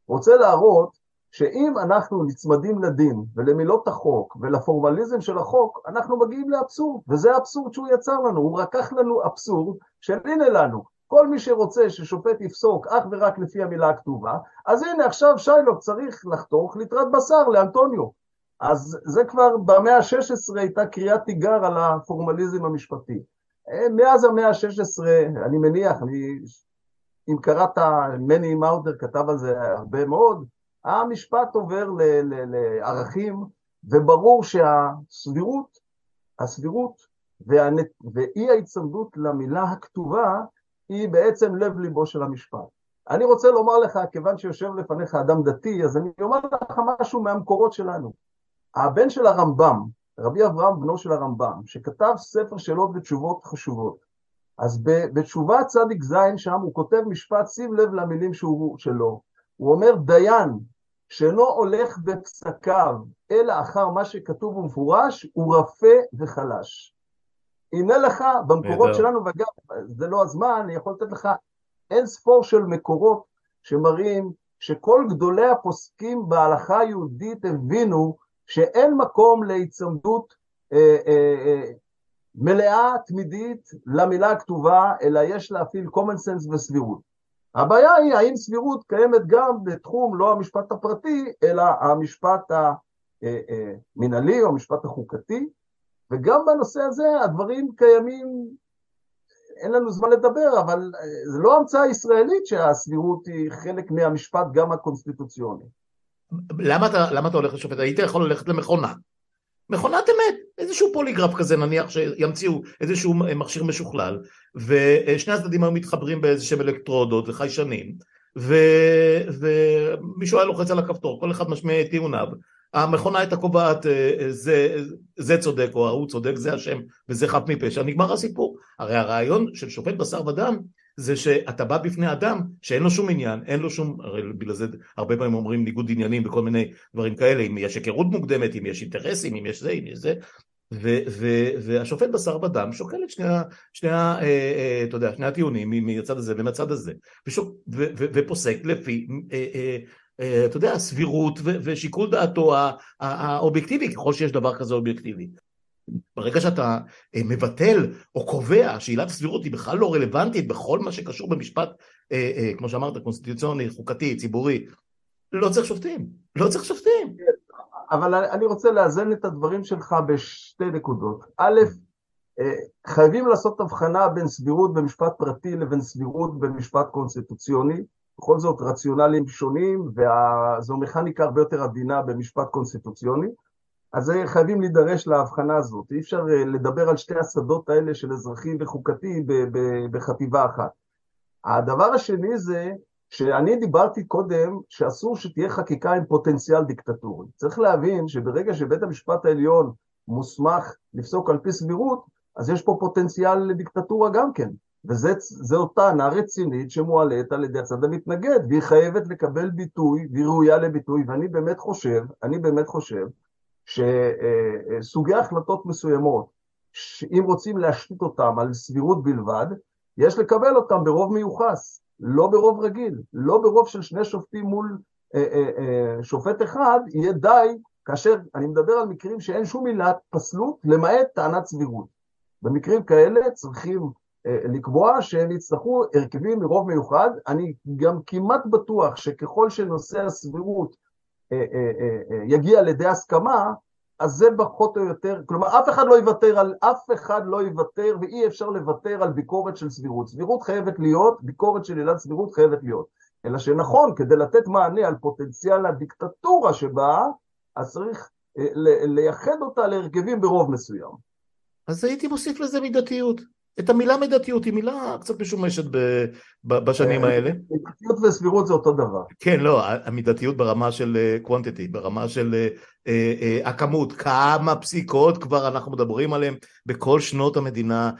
רוצה להראות שאם אנחנו נצמדים לדין ולמילות החוק ולפורמליזם של החוק, אנחנו מגיעים לאבסורד, וזה האבסורד שהוא יצר לנו, הוא רקח לנו אבסורד של הנה לנו, כל מי שרוצה ששופט יפסוק אך ורק לפי המילה הכתובה, אז הנה עכשיו שיילוק צריך לחתוך ליטרת בשר לאנטוניו. אז זה כבר במאה ה-16 הייתה קריאת תיגר על הפורמליזם המשפטי. מאז המאה ה-16, אני מניח, אני, אם קראת, מני מאודר כתב על זה הרבה מאוד, המשפט עובר ל- ל- לערכים, וברור שהסבירות, הסבירות והנ... ואי ההצמדות למילה הכתובה היא בעצם לב ליבו של המשפט. אני רוצה לומר לך, כיוון שיושב לפניך אדם דתי, אז אני אומר לך משהו מהמקורות שלנו. הבן של הרמב"ם, רבי אברהם, בנו של הרמב"ם, שכתב ספר שאלות ותשובות חשובות. אז בתשובה צדיק ז' שם הוא כותב משפט, שים לב למילים שהוא, שלו. הוא אומר, דיין שאינו הולך בפסקיו, אלא אחר מה שכתוב ומפורש, הוא רפה וחלש. הנה לך במקורות שלנו, ואגב, זה לא הזמן, אני יכול לתת לך אין ספור של מקורות שמראים שכל גדולי הפוסקים בהלכה היהודית הבינו שאין מקום להיצמדות אה, אה, אה, מלאה, תמידית, למילה הכתובה, אלא יש להפעיל common sense וסבירות. הבעיה היא האם סבירות קיימת גם בתחום לא המשפט הפרטי, אלא המשפט המינהלי או המשפט החוקתי, וגם בנושא הזה הדברים קיימים, אין לנו זמן לדבר, אבל זה לא המצאה ישראלית שהסבירות היא חלק מהמשפט גם הקונסטיטוציוני. למה אתה, למה אתה הולך לשופט? היית יכול ללכת למכונה. מכונת אמת, איזשהו פוליגרף כזה נניח שימציאו איזשהו מכשיר משוכלל ושני הצדדים היו מתחברים באיזה שהם אלקטרודות וחיישנים ו... ומישהו היה לוחץ על הכפתור, כל אחד משמיע את טיעוניו המכונה הייתה קובעת אה, זה, זה צודק או ההוא צודק, זה אשם וזה חף מפשע, נגמר הסיפור. הרי הרעיון של שופט בשר ודם זה שאתה בא בפני אדם שאין לו שום עניין, אין לו שום, הרי בגלל זה הרבה פעמים אומרים ניגוד עניינים וכל מיני דברים כאלה, אם יש היכרות מוקדמת, אם יש אינטרסים, אם יש זה, אם יש זה, ו, ו, והשופט בשר ודם שוקל את שני, שני, אה, אה, אתה יודע, שני הטיעונים מהצד הזה ומהצד הזה, ושוק, ו, ו, ופוסק לפי, אה, אה, אה, אתה יודע, סבירות ו, ושיקול דעתו האובייקטיבי, ככל שיש דבר כזה אובייקטיבי. ברגע שאתה אה, מבטל או קובע שעילת הסבירות היא בכלל לא רלוונטית בכל מה שקשור במשפט אה, אה, כמו שאמרת, קונסטיטוציוני, חוקתי, ציבורי, לא צריך שופטים, לא צריך שופטים. אבל אני רוצה לאזן את הדברים שלך בשתי נקודות. א', חייבים לעשות הבחנה בין סבירות במשפט פרטי לבין סבירות במשפט קונסטיטוציוני. בכל זאת רציונלים שונים, וזו מכניקה הרבה יותר עדינה במשפט קונסטיטוציוני. אז חייבים להידרש להבחנה הזאת. אי אפשר אה, לדבר על שתי השדות האלה של אזרחי וחוקתי בחטיבה אחת. הדבר השני זה שאני דיברתי קודם שאסור שתהיה חקיקה עם פוטנציאל דיקטטורי. צריך להבין שברגע שבית המשפט העליון מוסמך לפסוק על פי סבירות, אז יש פה פוטנציאל לדיקטטורה גם כן. וזו טענה רצינית שמועלית על ידי הצד המתנגד, והיא חייבת לקבל ביטוי, והיא ראויה לביטוי, ואני באמת חושב, אני באמת חושב, שסוגי החלטות מסוימות, שאם רוצים להשתית אותם על סבירות בלבד, יש לקבל אותם ברוב מיוחס, לא ברוב רגיל, לא ברוב של שני שופטים מול אה, אה, אה, שופט אחד, יהיה די כאשר אני מדבר על מקרים שאין שום עילת פסלות למעט טענת סבירות. במקרים כאלה צריכים לקבוע שהם יצטרכו הרכבים מרוב מיוחד. אני גם כמעט בטוח שככל שנושא הסבירות יגיע לידי הסכמה, אז זה פחות או יותר, כלומר אף אחד לא יוותר על, אף אחד לא יוותר ואי אפשר לוותר על ביקורת של סבירות. סבירות חייבת להיות, ביקורת של עילת סבירות חייבת להיות. אלא שנכון, כדי לתת מענה על פוטנציאל הדיקטטורה שבאה, אז צריך לייחד אותה להרכבים ברוב מסוים. אז הייתי מוסיף לזה מידתיות. את המילה מידתיות היא מילה קצת משומשת בשנים אה, האלה. מידתיות וסבירות זה אותו דבר. כן, לא, המידתיות ברמה של quantity, אה, ברמה של אה, הכמות, כמה פסיקות כבר אנחנו מדברים עליהן בכל שנות המדינה,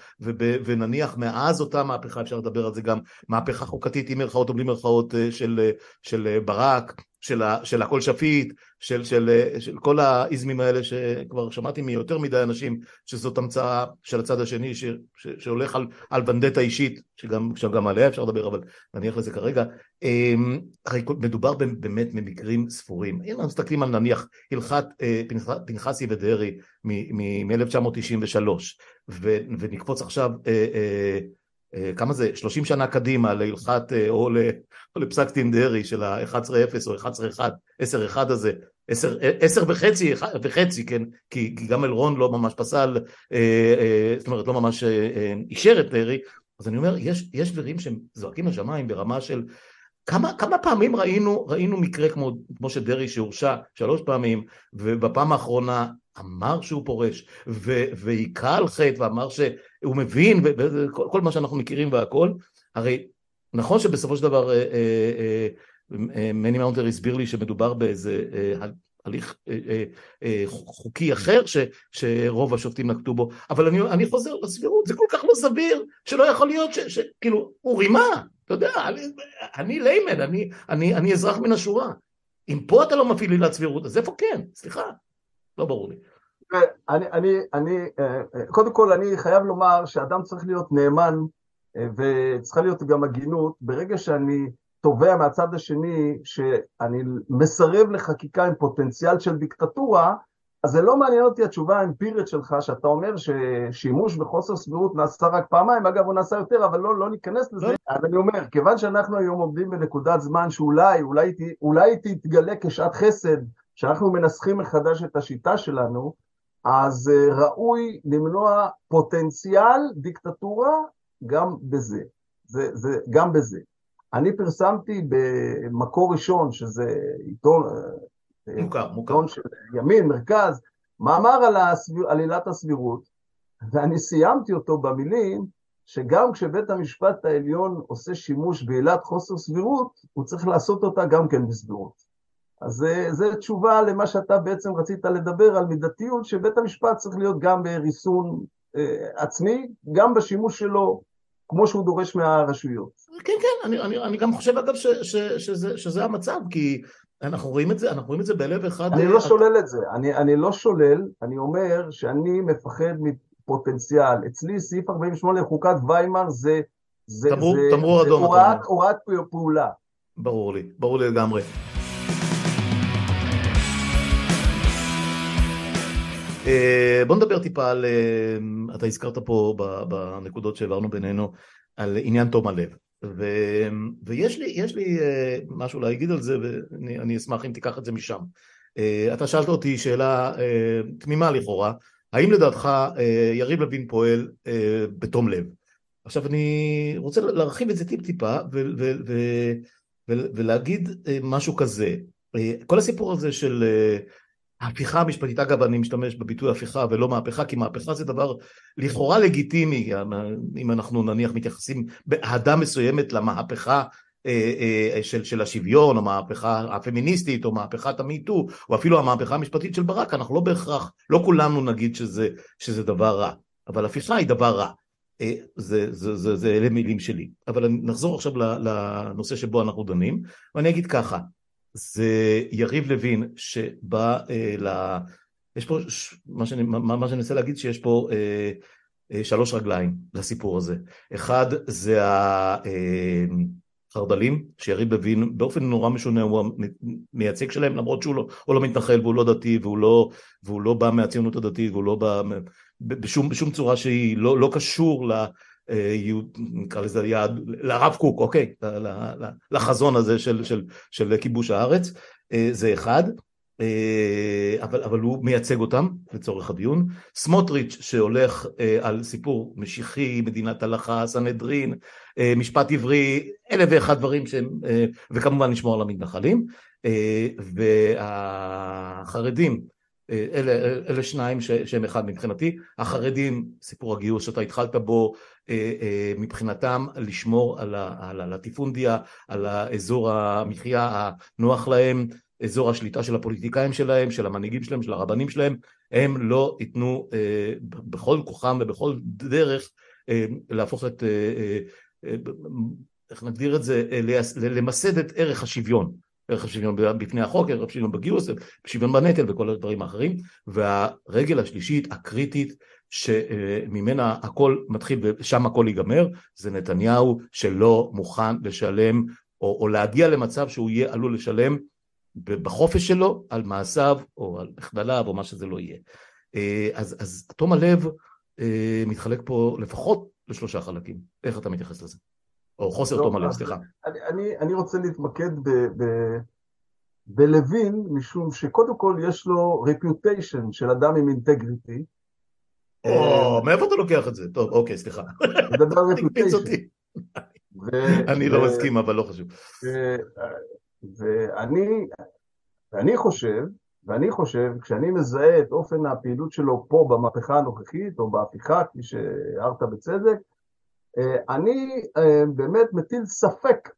ונניח מאז אותה מהפכה, אפשר לדבר על זה גם, מהפכה חוקתית עם מירכאות או בלי מירכאות של, של ברק, של, ה, של הכל שפיט, של, של, של כל האיזמים האלה שכבר שמעתי מיותר מדי אנשים שזאת המצאה של הצד השני ש, ש, שהולך על, על ונדטה אישית, שגם, שגם עליה אפשר לדבר, אבל נניח לזה כרגע. אמ, הרי מדובר באמת במקרים ספורים. אם אנחנו מסתכלים על נניח הלכת אה, פנחסי ודרעי מ-1993, ונקפוץ עכשיו אה, אה, כמה זה, 30 שנה קדימה להלכת או או לפסק דין דרעי של ה-11-0 או 11-1, 10-1 הזה, 10, 10 וחצי, וחצי, כן, כי, כי גם אלרון לא ממש פסל, אה, אה, זאת אומרת לא ממש אישר את דרעי, אז אני אומר, יש, יש דברים שהם זועקים לשמיים ברמה של כמה, כמה פעמים ראינו, ראינו מקרה כמו, כמו שדרעי שהורשע שלוש פעמים, ובפעם האחרונה אמר שהוא פורש, והיכה על חטא ואמר שהוא מבין, וכל מה שאנחנו מכירים והכל, הרי נכון שבסופו של דבר אה, אה, אה, מני מאונטר הסביר לי שמדובר באיזה הליך חוקי אחר ש, שרוב השופטים נקטו בו, אבל אני, אני חוזר לסבירות, זה כל כך לא סביר, שלא יכול להיות שכאילו, הוא רימה, אתה יודע, אני, ליימן, אני, אני, אני אזרח מן השורה. אם פה אתה לא מפעיל עילת סבירות, אז איפה כן? סליחה, לא ברור לי. אני, אני, אני, קודם כל אני חייב לומר שאדם צריך להיות נאמן וצריכה להיות גם הגינות, ברגע שאני תובע מהצד השני שאני מסרב לחקיקה עם פוטנציאל של דיקטטורה, אז זה לא מעניין אותי התשובה האמפירית שלך, שאתה אומר ששימוש בחוסר סבירות נעשה רק פעמיים, אגב הוא נעשה יותר, אבל לא, לא ניכנס לזה. לא. אז אני אומר, כיוון שאנחנו היום עומדים בנקודת זמן שאולי, אולי, אולי תתגלה כשעת חסד, שאנחנו מנסחים מחדש את השיטה שלנו, אז אה, ראוי למנוע פוטנציאל דיקטטורה גם בזה, זה, זה, גם בזה. אני פרסמתי במקור ראשון, שזה עיתון, אה, מוכר, מוכר. של ימין, מרכז, מאמר על, הסביר, על עילת הסבירות, ואני סיימתי אותו במילים שגם כשבית המשפט העליון עושה שימוש בעילת חוסר סבירות, הוא צריך לעשות אותה גם כן בסבירות. אז זו תשובה למה שאתה בעצם רצית לדבר על מידתיות, שבית המשפט צריך להיות גם בריסון אה, עצמי, גם בשימוש שלו כמו שהוא דורש מהרשויות. כן, כן, אני, אני, אני גם חושב אגב ש, ש, שזה, שזה המצב, כי אנחנו רואים את זה, אנחנו רואים את זה בלב אחד. אני לא שולל את זה, אני, אני לא שולל, אני אומר שאני מפחד מפוטנציאל. אצלי סעיף 48 לחוקת ויימאר זה, זה, תמור, זה, תמור זה אדום, הוראת, הוראת פעולה. ברור לי, ברור לי לגמרי. אה, בוא נדבר טיפה על, אה, אתה הזכרת פה בנקודות שהעברנו בינינו, על עניין תום הלב. ו, ויש לי, לי אה, משהו להגיד על זה ואני אשמח אם תיקח את זה משם. אה, אתה שאלת אותי שאלה אה, תמימה לכאורה, האם לדעתך יריב לוין פועל בתום לב? עכשיו אני רוצה להרחיב את זה טיפ טיפה ו- ו- ו- ולהגיד משהו כזה, כל הסיפור הזה של ההפיכה המשפטית, אגב אני משתמש בביטוי הפיכה ולא מהפכה, כי מהפכה זה דבר לכאורה לגיטימי, אם אנחנו נניח מתייחסים באהדה מסוימת למהפכה אה, אה, של, של השוויון, או מהפכה הפמיניסטית, או מהפכת המיטו, או אפילו המהפכה המשפטית של ברק, אנחנו לא בהכרח, לא כולנו נגיד שזה, שזה דבר רע, אבל הפיכה היא דבר רע. אה, זה, זה, זה, זה אלה מילים שלי. אבל נחזור עכשיו לנושא שבו אנחנו דנים, ואני אגיד ככה, זה יריב לוין שבא אה, ל... יש פה, ש... מה, שאני, מה, מה שאני מנסה להגיד שיש פה אה, אה, שלוש רגליים לסיפור הזה. אחד זה החרד"לים, אה, שיריב לוין באופן נורא משונה הוא המייצג שלהם למרות שהוא לא, לא מתנחל והוא לא דתי והוא לא, והוא לא בא מהציונות הדתית והוא לא בא בשום, בשום צורה שהיא לא, לא קשור ל... אה, נקרא לזה יעד, לרב קוק, אוקיי, לחזון הזה של, של, של כיבוש הארץ, אה, זה אחד, אה, אבל, אבל הוא מייצג אותם לצורך הדיון. סמוטריץ' שהולך על סיפור משיחי, מדינת הלכה, סנהדרין, משפט עברי, אלף ואחד דברים שהם, וכמובן לשמור על המתנחלים. והחרדים אלה, אלה שניים ש, שהם אחד מבחינתי, החרדים, סיפור הגיוס שאתה התחלת בו, אה, אה, מבחינתם לשמור על, ה, על הלטיפונדיה, על האזור המחיה הנוח להם, אזור השליטה של הפוליטיקאים שלהם, של המנהיגים שלהם, של הרבנים שלהם, הם לא ייתנו אה, בכל כוחם ובכל דרך להפוך את, איך נגדיר את זה, למסד את ערך השוויון. ערך השוויון בפני החוק, ערך השוויון בגיוס, שוויון בנטל וכל הדברים האחרים. והרגל השלישית הקריטית שממנה הכל מתחיל ושם הכל ייגמר, זה נתניהו שלא מוכן לשלם או, או להגיע למצב שהוא יהיה עלול לשלם בחופש שלו על מעשיו או על מחדליו או מה שזה לא יהיה. אה, אז, אז תום הלב אה, מתחלק פה לפחות לשלושה חלקים. איך אתה מתייחס לזה? או חוסר תום הלב, סליחה. אני, אני, רוצה להתמקד ב, ב, בלוין, משום שקודם כל יש לו רפיוטיישן של אדם עם אינטגריטי. או, מאיפה אתה לוקח את זה? טוב, אוקיי, סליחה. זה דבר רפיוטיישן. אני לא מסכים, אבל לא חשוב. ואני חושב, ואני חושב, כשאני מזהה את אופן הפעילות שלו פה במהפכה הנוכחית, או בהפיכה, כפי שהערת בצדק, אה, אני אה, באמת מטיל ספק,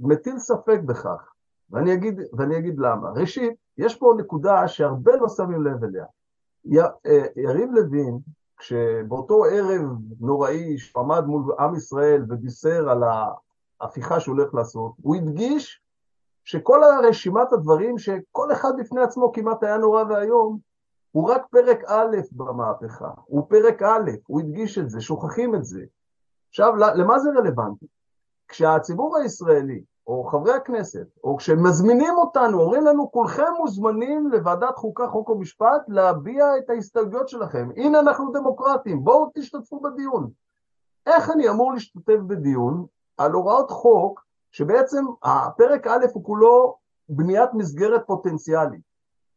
מטיל ספק בכך, ואני אגיד, ואני אגיד למה. ראשית, יש פה נקודה שהרבה לא שמים לב אליה. אה, יריב לוין, כשבאותו ערב נוראי שעמד מול עם ישראל ובישר על ההפיכה שהוא הולך לעשות, הוא הדגיש שכל הרשימת הדברים שכל אחד בפני עצמו כמעט היה נורא ואיום, הוא רק פרק א' במהפכה, הוא פרק א', הוא הדגיש את זה, שוכחים את זה. עכשיו, למה זה רלוונטי? כשהציבור הישראלי, או חברי הכנסת, או כשמזמינים אותנו, אומרים לנו, כולכם מוזמנים לוועדת חוקה, חוק ומשפט, להביע את ההסתייגויות שלכם. הנה אנחנו דמוקרטים, בואו תשתתפו בדיון. איך אני אמור להשתתף בדיון על הוראות חוק שבעצם הפרק א' הוא כולו בניית מסגרת פוטנציאלית.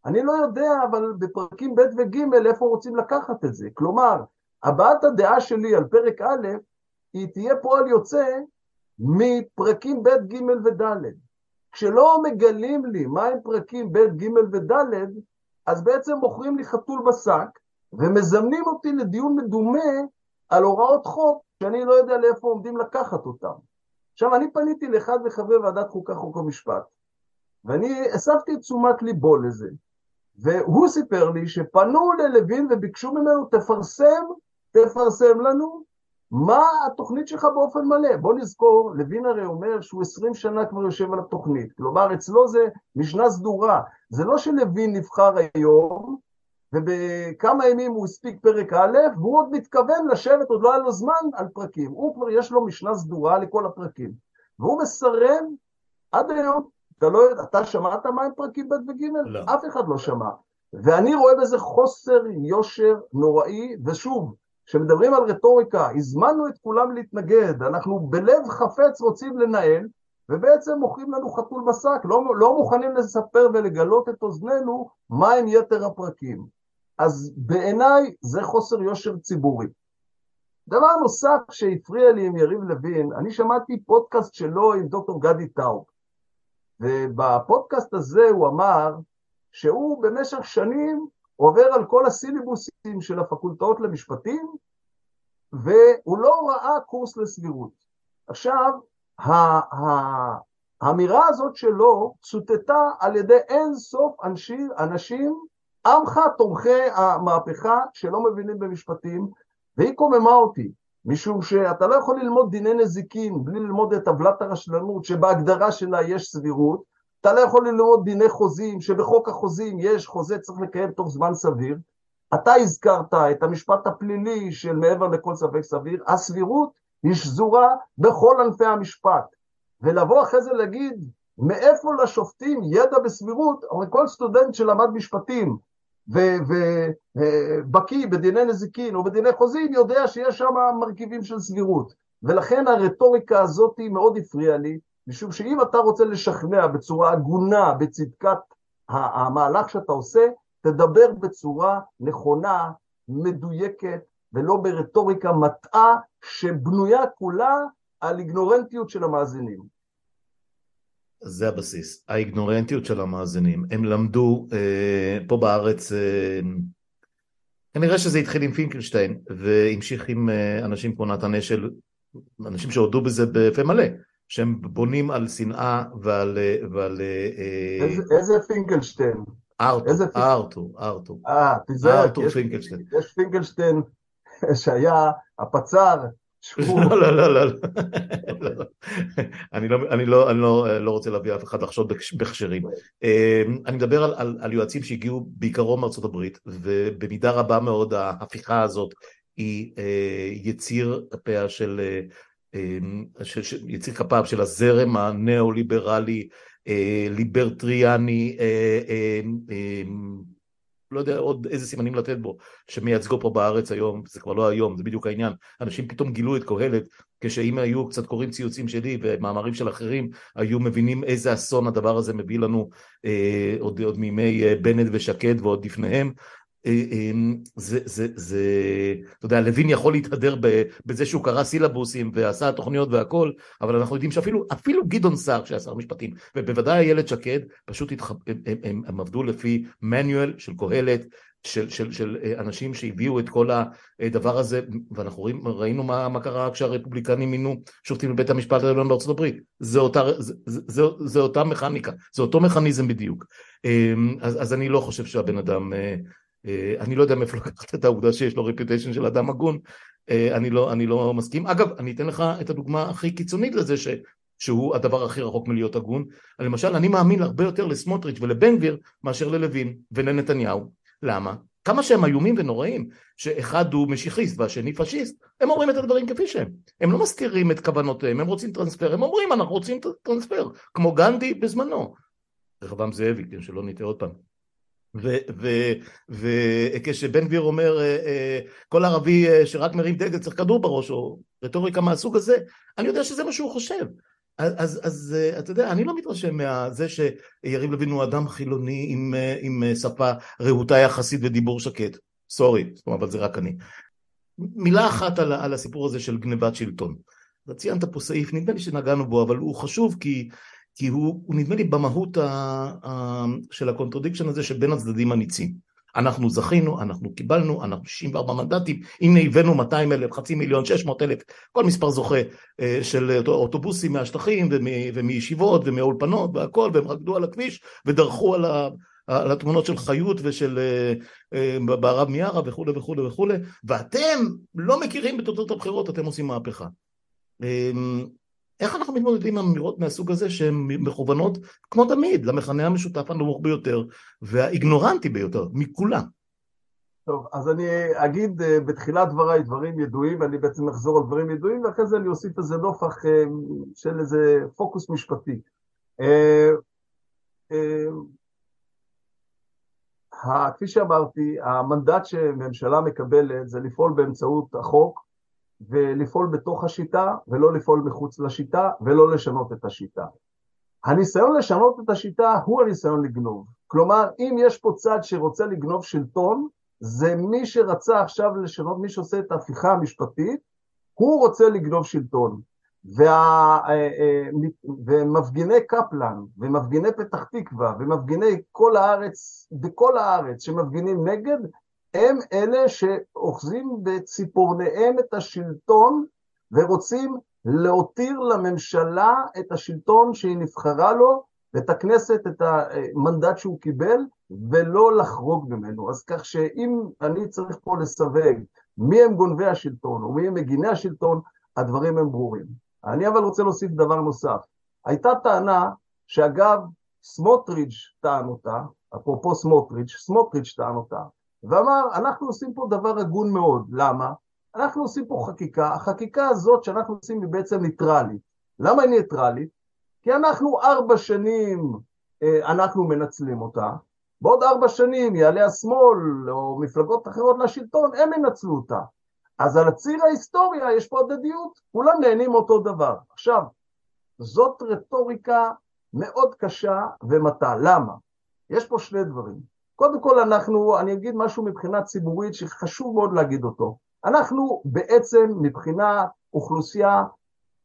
אני לא יודע, אבל בפרקים ב' וג' איפה רוצים לקחת את זה. כלומר, הבעת הדעה שלי על פרק א' היא תהיה פועל יוצא מפרקים ב', ג' וד'. כשלא מגלים לי מהם פרקים ב', ג' וד', אז בעצם מוכרים לי חתול בשק ומזמנים אותי לדיון מדומה על הוראות חוק שאני לא יודע לאיפה עומדים לקחת אותם. עכשיו, אני פניתי לאחד מחברי ועדת חוקה, חוק ומשפט, ואני הסבתי את תשומת ליבו לזה, והוא סיפר לי שפנו ללוין וביקשו ממנו, תפרסם, תפרסם לנו מה התוכנית שלך באופן מלא? בוא נזכור, לוין הרי אומר שהוא עשרים שנה כבר יושב על התוכנית. כלומר, אצלו זה משנה סדורה. זה לא שלוין נבחר היום, ובכמה ימים הוא הספיק פרק א', והוא עוד מתכוון לשבת, עוד לא היה לו זמן על פרקים. הוא כבר יש לו משנה סדורה לכל הפרקים. והוא מסרב עד היום, אתה לא יודע, אתה שמעת מה הם פרקים ב' וג'? לא. אף אחד לא שמע. ואני רואה בזה חוסר יושר נוראי, ושוב, כשמדברים על רטוריקה, הזמנו את כולם להתנגד, אנחנו בלב חפץ רוצים לנהל, ובעצם מוכרים לנו חתול בשק, לא, לא מוכנים לספר ולגלות את אוזנינו מהם יתר הפרקים. אז בעיניי זה חוסר יושר ציבורי. דבר נוסף שהפריע לי עם יריב לוין, אני שמעתי פודקאסט שלו עם דוקטור גדי טאוב, ובפודקאסט הזה הוא אמר שהוא במשך שנים עובר על כל הסילבוסים של הפקולטאות למשפטים, והוא לא ראה קורס לסבירות. עכשיו, האמירה הזאת שלו צוטטה על ידי אין סוף אנשים, אנשים עמך תומכי המהפכה שלא מבינים במשפטים, והיא קוממה אותי, משום שאתה לא יכול ללמוד דיני נזיקין בלי ללמוד את טבלת הרשלנות שבהגדרה שלה יש סבירות, אתה לא יכול ללמוד דיני חוזים שבחוק החוזים יש חוזה צריך לקיים תוך זמן סביר, אתה הזכרת את המשפט הפלילי של מעבר לכל ספק סביר, הסבירות היא שזורה בכל ענפי המשפט, ולבוא אחרי זה להגיד מאיפה לשופטים ידע בסבירות, הרי כל סטודנט שלמד משפטים ובקיא בדיני נזיקין או בדיני חוזים יודע שיש שם מרכיבים של סבירות. ולכן הרטוריקה הזאת מאוד הפריעה לי, משום שאם אתה רוצה לשכנע בצורה הגונה בצדקת המהלך שאתה עושה, תדבר בצורה נכונה, מדויקת, ולא ברטוריקה מטעה שבנויה כולה על איגנורנטיות של המאזינים. זה הבסיס, האיגנורנטיות של המאזינים. הם למדו אה, פה בארץ, אה, כנראה שזה התחיל עם פינקלשטיין והמשיך עם אה, אנשים כמו נתן אשל, אנשים שהודו בזה בפה מלא, שהם בונים על שנאה ועל... אה, ועל אה, איזה, איזה פינקלשטיין? ארתור, ארתור, ארתור. אה, תיזהר, ארתור פינקלשטיין. יש פינקלשטיין שהיה הפצ"ר לא, לא, לא, לא, לא. אני לא, לא, לא, לא רוצה להביא אף אחד לחשוד בכשרים. אמ, אני מדבר על, יועצים שהגיעו בעיקרון מארצות הברית, ובמידה רבה מאוד ההפיכה הזאת היא אה, יציר כפיה של, אה, אמ, יציר כפיו של הזרם הניאו-ליברלי, אה, ליברטריאני, אמ, לא יודע עוד איזה סימנים לתת בו, שמייצגו פה בארץ היום, זה כבר לא היום, זה בדיוק העניין. אנשים פתאום גילו את קהלת, כשאם היו קצת קוראים ציוצים שלי ומאמרים של אחרים, היו מבינים איזה אסון הדבר הזה מביא לנו אה, עוד, עוד מימי אה, בנט ושקד ועוד לפניהם, אה, אמ, זה, זה, זה, אתה יודע, לוין יכול להתהדר בזה שהוא קרא סילבוסים ועשה תוכניות והכל, אבל אנחנו יודעים שאפילו אפילו גדעון סער שהיה שר משפטים, ובוודאי איילת שקד, פשוט התח... הם, הם, הם, הם עבדו לפי מנואל של קהלת, של, של, של אה, אנשים שהביאו את כל הדבר הזה, ואנחנו רואים, ראינו מה, מה קרה כשהרפובליקנים מינו שופטים בבית המשפט העליון בארצות הברית, זה אותה, זה, זה, זה, זה אותה מכניקה, זה אותו מכניזם בדיוק, אמ, אז, אז אני לא חושב שהבן אדם אה, אה, אני לא יודע מאיפה לקחת את העובדה שיש לו רפיוטיישן של אדם הגון, אה, אני לא, אני לא מסכים. אגב, אני אתן לך את הדוגמה הכי קיצונית לזה ש, שהוא הדבר הכי רחוק מלהיות הגון. למשל, אני מאמין הרבה יותר לסמוטריץ' ולבן גביר מאשר ללוין ולנתניהו. למה? כמה שהם איומים ונוראים, שאחד הוא משיחיסט והשני פשיסט, הם אומרים את הדברים כפי שהם. הם לא מסתירים את כוונותיהם, הם רוצים טרנספר, הם אומרים אנחנו רוצים טרנספר, כמו גנדי בזמנו. רחבעם זאבי, כן, שלא נטעה עוד פעם. וכשבן גביר אומר אה, אה, כל ערבי אה, שרק מרים דגל צריך כדור בראש או רטוריקה מהסוג הזה, אני יודע שזה מה שהוא חושב. אז, אז, אז אתה יודע, אני לא מתרשם מזה שיריב לוין הוא אדם חילוני עם, עם שפה רהוטה יחסית ודיבור שקט. Sorry, אבל זה רק אני. מילה אחת על, על הסיפור הזה של גנבת שלטון. אתה ציינת פה סעיף, נדמה לי שנגענו בו, אבל הוא חשוב כי כי הוא, הוא נדמה לי במהות ה, ה, של ה contradiction הזה שבין הצדדים הניצים. אנחנו זכינו, אנחנו קיבלנו, אנחנו 64 מנדטים, הנה הבאנו 200 אלף, חצי מיליון, 600 אלף, כל מספר זוכה אה, של אוטובוסים מהשטחים ומישיבות ומאולפנות והכל, והם רקדו על הכביש ודרכו על, ה, על התמונות של חיות ושל אה, אה, בערב מיארה וכולי וכולי וכולי, ואתם לא מכירים בתוצאות הבחירות, אתם עושים מהפכה. איך אנחנו מתמודדים עם אמירות מהסוג הזה שהן מכוונות, כמו תמיד, למכנה המשותף הנמוך ביותר והאיגנורנטי ביותר, מכולם? טוב, אז אני אגיד אה, בתחילת דבריי דברים ידועים, ואני בעצם אחזור על דברים ידועים, ואחרי זה אני אוסיף איזה נופח אה, של איזה פוקוס משפטי. אה, כפי שאמרתי, המנדט שממשלה מקבלת זה לפעול באמצעות החוק ולפעול בתוך השיטה ולא לפעול מחוץ לשיטה ולא לשנות את השיטה. הניסיון לשנות את השיטה הוא הניסיון לגנוב. כלומר, אם יש פה צד שרוצה לגנוב שלטון, זה מי שרצה עכשיו לשנות, מי שעושה את ההפיכה המשפטית, הוא רוצה לגנוב שלטון. וה, אה, אה, ומפגיני קפלן, ומפגיני פתח תקווה, ומפגיני כל הארץ, בכל הארץ שמפגינים נגד, הם אלה שאוחזים בציפורניהם את השלטון ורוצים להותיר לממשלה את השלטון שהיא נבחרה לו, ואת הכנסת, את המנדט שהוא קיבל, ולא לחרוג ממנו. אז כך שאם אני צריך פה לסווג מי הם גונבי השלטון ומי הם מגיני השלטון, הדברים הם ברורים. אני אבל רוצה להוסיף דבר נוסף. הייתה טענה, שאגב, סמוטריץ' טען אותה, אפרופו סמוטריץ', סמוטריץ' טען אותה, ואמר, אנחנו עושים פה דבר הגון מאוד. למה? אנחנו עושים פה חקיקה, החקיקה הזאת שאנחנו עושים היא בעצם ניטרלית. למה היא ניטרלית? כי אנחנו ארבע שנים אה, אנחנו מנצלים אותה, בעוד ארבע שנים יעלה השמאל או מפלגות אחרות לשלטון, הם ינצלו אותה. אז על הציר ההיסטוריה יש פה הדדיות, כולם נהנים אותו דבר. עכשיו, זאת רטוריקה מאוד קשה ומטה. למה? יש פה שני דברים. קודם כל אנחנו, אני אגיד משהו מבחינה ציבורית שחשוב מאוד להגיד אותו. אנחנו בעצם מבחינה אוכלוסייה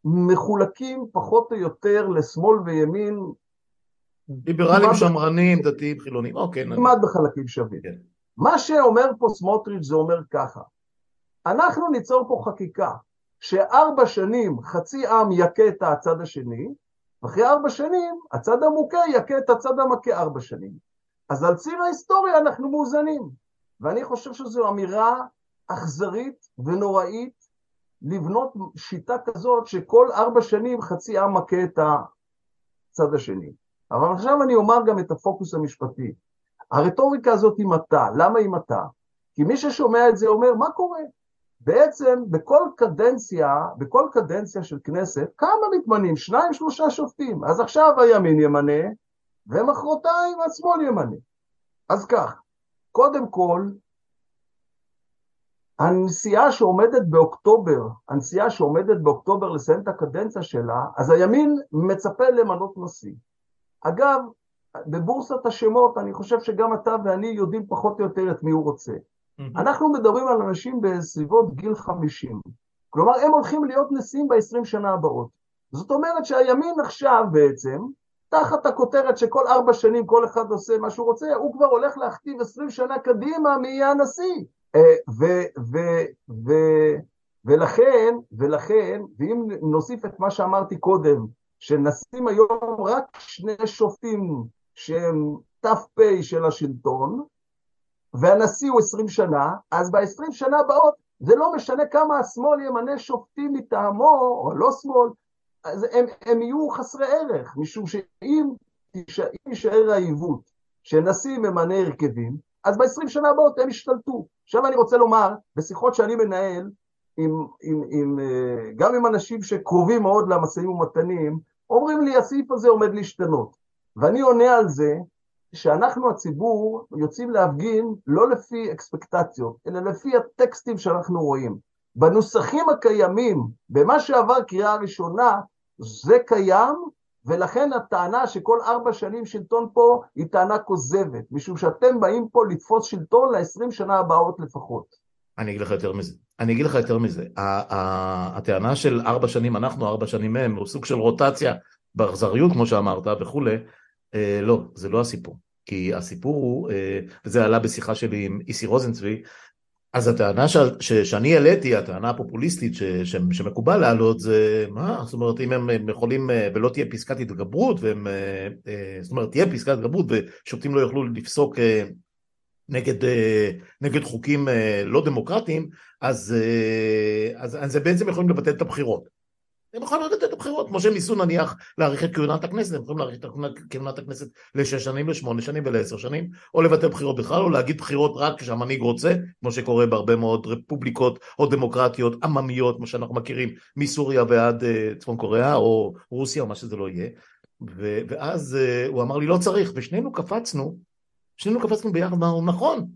מחולקים פחות או יותר לשמאל וימין. ליברלים, שמרנים, דתיים, חילונים, אוקיי. כמעט בחלקים שווים. כן. מה שאומר פה סמוטריץ' זה אומר ככה, אנחנו ניצור פה חקיקה שארבע שנים חצי עם יכה את הצד השני, ואחרי ארבע שנים הצד המוכה יכה את הצד המכה ארבע שנים. אז על ציר ההיסטוריה אנחנו מאוזנים, ואני חושב שזו אמירה אכזרית ונוראית לבנות שיטה כזאת שכל ארבע שנים חצי עם מכה את הצד השני. אבל עכשיו אני אומר גם את הפוקוס המשפטי. הרטוריקה הזאת היא מטה, למה היא מטה? כי מי ששומע את זה אומר, מה קורה? בעצם בכל קדנציה, בכל קדנציה של כנסת, כמה מתמנים? שניים, שלושה שופטים. אז עכשיו הימין ימנה, ומחרתיים השמאל ימנה. אז כך, קודם כל, הנשיאה שעומדת באוקטובר, הנשיאה שעומדת באוקטובר לסיים את הקדנציה שלה, אז הימין מצפה למנות נשיא. אגב, בבורסת השמות, אני חושב שגם אתה ואני יודעים פחות או יותר את מי הוא רוצה. Mm-hmm. אנחנו מדברים על אנשים בסביבות גיל 50. כלומר, הם הולכים להיות נשיאים ב-20 שנה הבאות. זאת אומרת שהימין עכשיו בעצם, תחת הכותרת שכל ארבע שנים כל אחד עושה מה שהוא רוצה, הוא כבר הולך להכתיב 20 שנה קדימה מי יהיה הנשיא. אה, ולכן, ולכן, ואם נוסיף את מה שאמרתי קודם, שנשים היום רק שני שופטים שהם ת"פ של השלטון, והנשיא הוא עשרים שנה, אז בעשרים שנה הבאות זה לא משנה כמה השמאל ימנה שופטים מטעמו, או לא שמאל, אז הם, הם יהיו חסרי ערך, משום שאם יישאר העיוות שנשיא ממנה הרכבים, אז בעשרים שנה הבאות הם ישתלטו. עכשיו אני רוצה לומר, בשיחות שאני מנהל, עם, עם, עם, אה, גם עם אנשים שקרובים מאוד למשאים ומתנים, אומרים לי הסעיף הזה עומד להשתנות. ואני עונה על זה שאנחנו הציבור יוצאים להפגין לא לפי אקספקטציות, אלא לפי הטקסטים שאנחנו רואים. בנוסחים הקיימים, במה שעבר קריאה ראשונה, זה קיים, ולכן הטענה שכל ארבע שנים שלטון פה היא טענה כוזבת, משום שאתם באים פה לתפוס שלטון לעשרים שנה הבאות לפחות. אני אגיד לך יותר מזה. אני אגיד לך יותר מזה. הטענה של ארבע שנים אנחנו, ארבע שנים הם, הוא סוג של רוטציה באכזריות, כמו שאמרת, וכולי, אה, לא, זה לא הסיפור. כי הסיפור הוא, אה, וזה עלה בשיחה שלי עם איסי רוזנצבי, אז הטענה ש, ש, שאני העליתי, הטענה הפופוליסטית ש, ש, שמקובל להעלות זה, מה, זאת אומרת אם הם יכולים אה, ולא תהיה פסקת התגברות, והם, אה, זאת אומרת תהיה פסקת התגברות ושופטים לא יוכלו לפסוק נגד, נגד חוקים לא דמוקרטיים, אז, אז, אז בעצם יכולים לבטל את הבחירות. הם יכולים לתת את הבחירות, כמו שהם ניסו נניח להאריך את כהונת הכנסת, הם יכולים להאריך את כהונת הכנסת לשש שנים, לשמונה שנים ולעשר שנים, או לבטל בחירות בכלל, או להגיד בחירות רק כשהמנהיג רוצה, כמו שקורה בהרבה מאוד רפובליקות או דמוקרטיות עממיות, כמו שאנחנו מכירים, מסוריה ועד uh, צפון קוריאה, או רוסיה, או מה שזה לא יהיה. ו- ואז uh, הוא אמר לי, לא צריך, ושנינו קפצנו, שנינו קפצנו ביחד, אמרנו, נכון,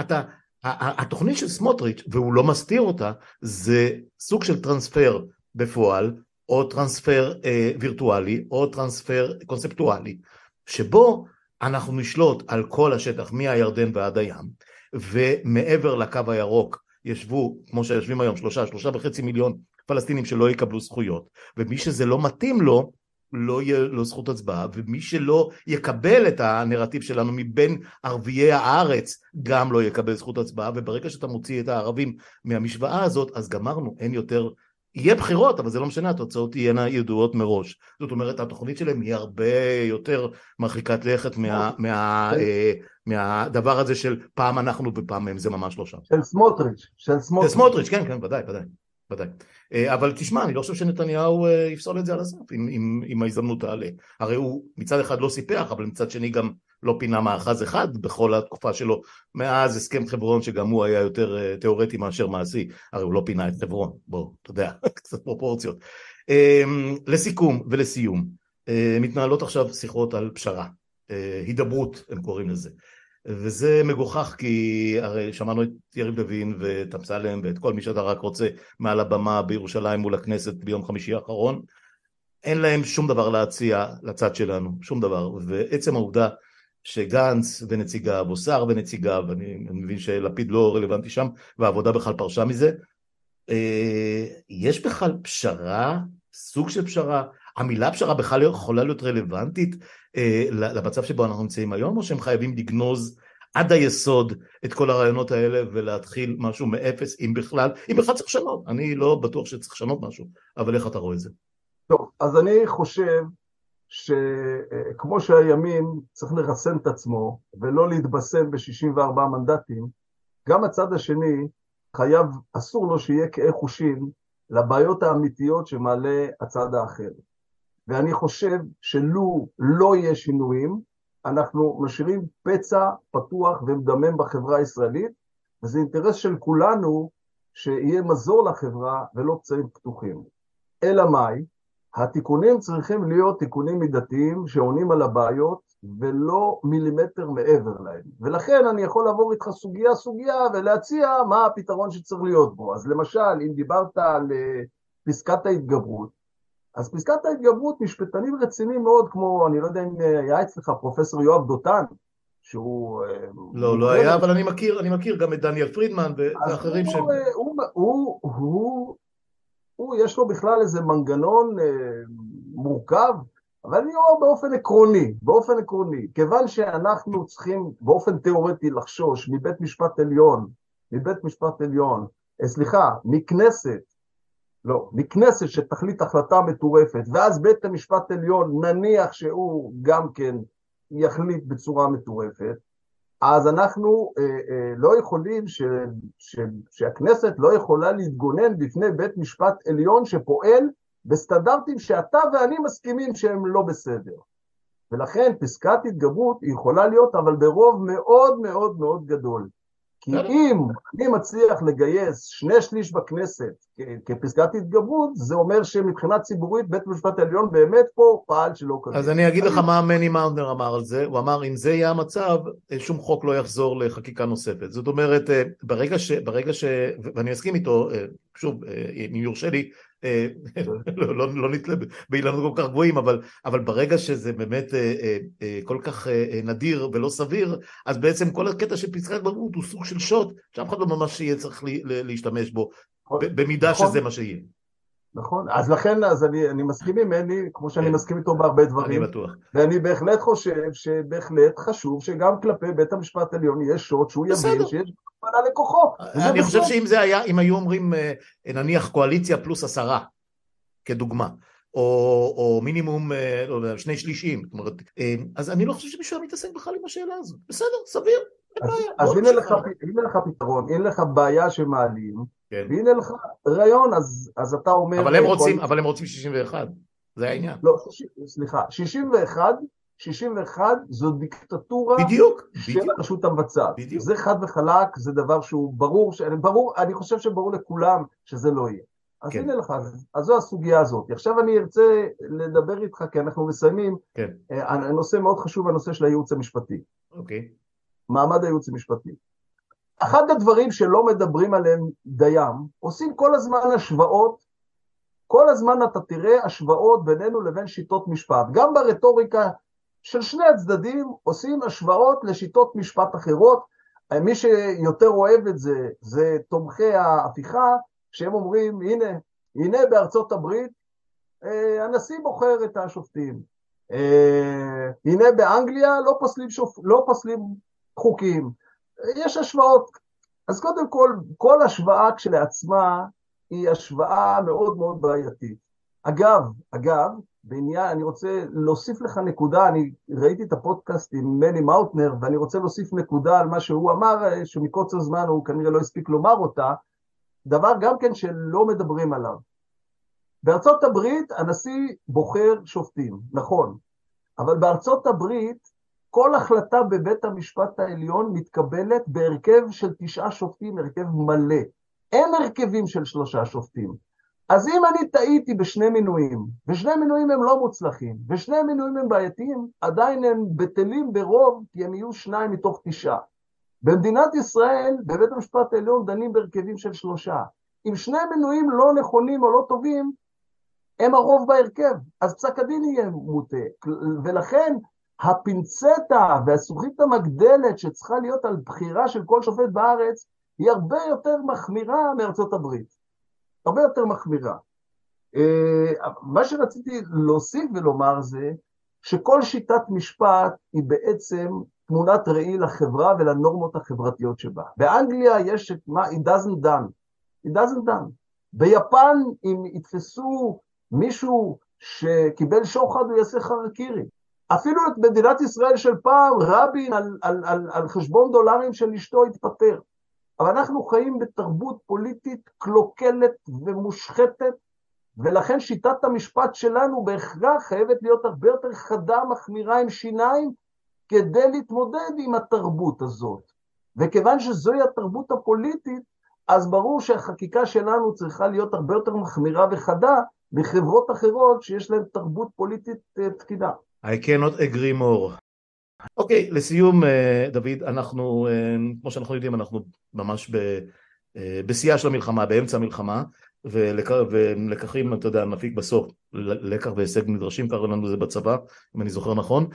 אתה, התוכנית של סמוטריץ', והוא לא מסתיר אותה, זה סוג של טרנספר בפועל, או טרנספר אה, וירטואלי, או טרנספר קונספטואלי, שבו אנחנו נשלוט על כל השטח מהירדן ועד הים, ומעבר לקו הירוק ישבו, כמו שיושבים היום, שלושה, שלושה וחצי מיליון פלסטינים שלא יקבלו זכויות, ומי שזה לא מתאים לו, לא יהיה לו זכות הצבעה, ומי שלא יקבל את הנרטיב שלנו מבין ערביי הארץ גם לא יקבל זכות הצבעה, וברגע שאתה מוציא את הערבים מהמשוואה הזאת, אז גמרנו, אין יותר יהיה בחירות, אבל זה לא משנה, התוצאות תהיינה ידועות מראש. זאת אומרת, התוכנית שלהם היא הרבה יותר מרחיקת לכת מה, מה, כן. אה, מהדבר הזה של פעם אנחנו ופעם הם, זה ממש לא שם. של סמוטריץ', של סמוטריץ'. של סמוטריץ', כן, כן, ודאי, ודאי. ודאי. אה, אבל תשמע, אני לא חושב שנתניהו אה, יפסול את זה על הסף, אם, אם, אם ההזדמנות תעלה. הרי הוא מצד אחד לא סיפח, אבל מצד שני גם לא פינה מאחז אחד בכל התקופה שלו, מאז הסכם חברון שגם הוא היה יותר אה, תיאורטי מאשר מעשי, הרי הוא לא פינה את חברון, בוא, אתה יודע, קצת פרופורציות. אמ, לסיכום ולסיום, מתנהלות עכשיו שיחות על פשרה, הידברות הם קוראים לזה. וזה מגוחך כי הרי שמענו את יריב לוין ואת אמסלם ואת כל מי שאתה רק רוצה מעל הבמה בירושלים מול הכנסת ביום חמישי האחרון אין להם שום דבר להציע לצד שלנו, שום דבר ועצם העובדה שגנץ ונציגיו או סער ונציגיו, אני, אני מבין שלפיד לא רלוונטי שם והעבודה בכלל פרשה מזה. אה, יש בכלל פשרה, סוג של פשרה, המילה פשרה בכלל יכולה להיות רלוונטית אה, למצב שבו אנחנו נמצאים היום, או שהם חייבים לגנוז עד היסוד את כל הרעיונות האלה ולהתחיל משהו מאפס, אם בכלל, אם בכלל צריך לשנות, אני לא בטוח שצריך לשנות משהו, אבל איך אתה רואה את זה? טוב, אז אני חושב שכמו שהימין צריך לרסן את עצמו ולא להתבשם ב-64 מנדטים, גם הצד השני חייב, אסור לו שיהיה כאי חושים לבעיות האמיתיות שמעלה הצד האחר. ואני חושב שלו לא יהיה שינויים, אנחנו משאירים פצע פתוח ומדמם בחברה הישראלית, וזה אינטרס של כולנו שיהיה מזור לחברה ולא פצעים פתוחים. אלא מאי? התיקונים צריכים להיות תיקונים מידתיים שעונים על הבעיות ולא מילימטר מעבר להם. ולכן אני יכול לעבור איתך סוגיה סוגיה ולהציע מה הפתרון שצריך להיות בו. אז למשל, אם דיברת על אה, פסקת ההתגברות, אז פסקת ההתגברות, משפטנים רציניים מאוד, כמו, אני לא יודע אם אה, היה אצלך פרופסור יואב דותן, שהוא... אה, לא, לא היה, אבל אני מכיר, אני מכיר גם את דניאל פרידמן ואחרים. אה, הוא, הוא, הוא, הוא, יש לו בכלל איזה מנגנון מורכב, אבל אני אומר באופן עקרוני, באופן עקרוני, כיוון שאנחנו צריכים באופן תיאורטי לחשוש מבית משפט עליון, מבית משפט עליון, סליחה, מכנסת, לא, מכנסת שתחליט החלטה מטורפת, ואז בית המשפט העליון נניח שהוא גם כן יחליט בצורה מטורפת, אז אנחנו אה, אה, לא יכולים, ש, ש, שהכנסת לא יכולה להתגונן בפני בית משפט עליון שפועל בסטנדרטים שאתה ואני מסכימים שהם לא בסדר. ולכן פסקת התגברות יכולה להיות, אבל ברוב מאוד מאוד מאוד גדול. כי אם אני מצליח לגייס שני שליש בכנסת כפסקת התגברות, זה אומר שמבחינה ציבורית בית המשפט העליון באמת פה פעל שלא כזה. אז אני אגיד לך מה מני מאונדר אמר על זה, הוא אמר אם זה יהיה המצב, שום חוק לא יחזור לחקיקה נוספת. זאת אומרת, אה, ברגע ש... ברגע ש... ואני אסכים איתו, אה, שוב, אה, אם יורשה לי, אה, לא, לא, לא נתלה באילנות כל כך גבוהים, אבל, אבל ברגע שזה באמת אה, אה, כל כך נדיר ולא סביר, אז בעצם כל הקטע של פסקת בגרות הוא סוג של שוט, שאף אחד לא ממש יהיה צריך להשתמש בו, נכון. במידה נכון. שזה מה שיהיה. נכון, אז לכן, אז אני, אני מסכים עם מני, כמו שאני כן. מסכים איתו בהרבה דברים. אני בטוח. ואני בהחלט חושב שבהחלט חשוב שגם כלפי בית המשפט העליון יהיה שוט, שהוא יבין שיש הגבלה לכוחו. אני חושב שאם זה היה, אם היו אומרים אה, נניח קואליציה פלוס עשרה, כדוגמה, או, או מינימום אה, לא שני שלישים, זאת אומרת, אה, אז אני לא חושב שמישהו היה מתעסק בכלל עם השאלה הזאת. בסדר, סביר. אז, אז הנה, לך, הנה לך פתרון, הנה לך בעיה שמעלים, כן. והנה לך רעיון, אז, אז אתה אומר... אבל הם רוצים, אבל הם רוצים 61, זה העניין. לא, סליחה, 61 61 זו דיקטטורה בדיוק, של בדיוק. הרשות המבצעת. בדיוק. זה חד וחלק, זה דבר שהוא ברור, ש... ברור, אני חושב שברור לכולם שזה לא יהיה. אז כן. הנה לך, אז זו הסוגיה הזאת. עכשיו אני ארצה לדבר איתך, כי אנחנו מסיימים, כן. הנושא מאוד חשוב, הנושא של הייעוץ המשפטי. אוקיי. מעמד הייעוץ המשפטי. אחד הדברים שלא מדברים עליהם דיים, עושים כל הזמן השוואות, כל הזמן אתה תראה השוואות בינינו לבין שיטות משפט. גם ברטוריקה של שני הצדדים עושים השוואות לשיטות משפט אחרות. מי שיותר אוהב את זה, זה תומכי ההפיכה, שהם אומרים, הנה, הנה בארצות הברית אה, הנשיא בוחר את השופטים. אה, הנה באנגליה לא פוסלים, שופ... לא פוסלים חוקים. יש השוואות. אז קודם כל, כל השוואה כשלעצמה היא השוואה מאוד מאוד בעייתית. אגב, אגב, בעניין, אני רוצה להוסיף לך נקודה, אני ראיתי את הפודקאסט עם מני מאוטנר, ואני רוצה להוסיף נקודה על מה שהוא אמר, שמקוצר זמן הוא כנראה לא הספיק לומר אותה, דבר גם כן שלא מדברים עליו. בארצות הברית הנשיא בוחר שופטים, נכון, אבל בארצות הברית כל החלטה בבית המשפט העליון מתקבלת בהרכב של תשעה שופטים, הרכב מלא. אין הרכבים של שלושה שופטים. אז אם אני טעיתי בשני מינויים, ושני מינויים הם לא מוצלחים, ושני מינויים הם בעייתיים, עדיין הם בטלים ברוב, כי הם יהיו שניים מתוך תשעה. במדינת ישראל, בבית המשפט העליון דנים בהרכבים של שלושה. אם שני מינויים לא נכונים או לא טובים, הם הרוב בהרכב, אז פסק הדין יהיה מוטה. ולכן הפינצטה והזכוכית המגדלת שצריכה להיות על בחירה של כל שופט בארץ, היא הרבה יותר מחמירה מארצות הברית. הרבה יותר מחמירה. אה, מה שרציתי להוסיף ולומר זה שכל שיטת משפט היא בעצם תמונת ראי לחברה ולנורמות החברתיות שבה. באנגליה יש את מה, it doesn't done. it doesn't done. ביפן, אם יתפסו מישהו שקיבל שוחד, הוא יעשה חרקירי. אפילו את מדינת ישראל של פעם, רבין על, על, על, על חשבון דולרים של אשתו התפטר. אבל אנחנו חיים בתרבות פוליטית קלוקלת ומושחתת, ולכן שיטת המשפט שלנו בהכרח חייבת להיות הרבה יותר חדה, מחמירה עם שיניים, כדי להתמודד עם התרבות הזאת. וכיוון שזוהי התרבות הפוליטית, אז ברור שהחקיקה שלנו צריכה להיות הרבה יותר מחמירה וחדה מחברות אחרות שיש להן תרבות פוליטית אה, תקינה. I cannot agree more. אוקיי, okay, לסיום אה, דוד, אנחנו, אה, כמו שאנחנו יודעים, אנחנו ממש בשיאה של המלחמה, באמצע המלחמה, ולק... ולקחים, אתה יודע, נפיק בסוף, לקח והישג נדרשים, קראו לנו זה בצבא, אם אני זוכר נכון.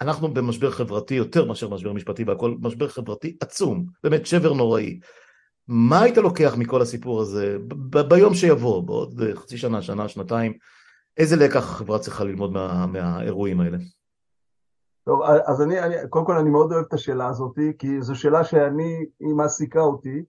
אנחנו במשבר חברתי יותר מאשר משבר משפטי והכל, משבר חברתי עצום, באמת שבר נוראי. מה היית לוקח מכל הסיפור הזה ב- ביום שיבוא, בעוד חצי שנה, שנה, שנתיים, איזה לקח החברה צריכה ללמוד מה, מהאירועים האלה? טוב, אז אני, אני, קודם כל אני מאוד אוהב את השאלה הזאת, כי זו שאלה שאני, היא מעסיקה אותי.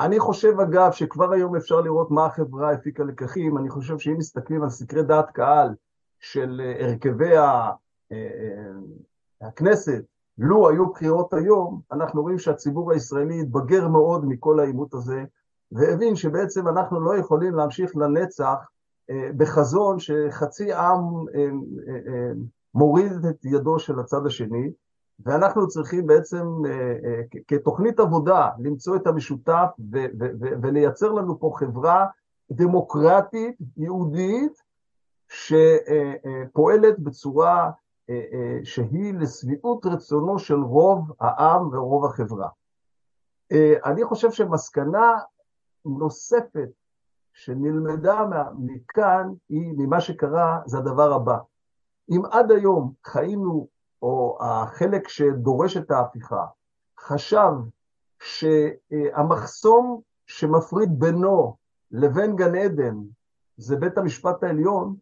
אני חושב אגב שכבר היום אפשר לראות מה החברה הפיקה לקחים, אני חושב שאם מסתכלים על סקרי דעת קהל של אה, הרכבי ה, אה, אה, הכנסת, לו היו בחירות היום, אנחנו רואים שהציבור הישראלי התבגר מאוד מכל העימות הזה, והבין שבעצם אנחנו לא יכולים להמשיך לנצח בחזון שחצי עם מוריד את ידו של הצד השני, ואנחנו צריכים בעצם כתוכנית עבודה למצוא את המשותף ולייצר לנו פה חברה דמוקרטית, יהודית, שפועלת בצורה אה, אה, שהיא לשביעות רצונו של רוב העם ורוב החברה. אה, אני חושב שמסקנה נוספת שנלמדה מכאן היא, ממה שקרה, זה הדבר הבא. אם עד היום חיינו, או החלק שדורש את ההפיכה, חשב שהמחסום שמפריד בינו לבין גן עדן זה בית המשפט העליון,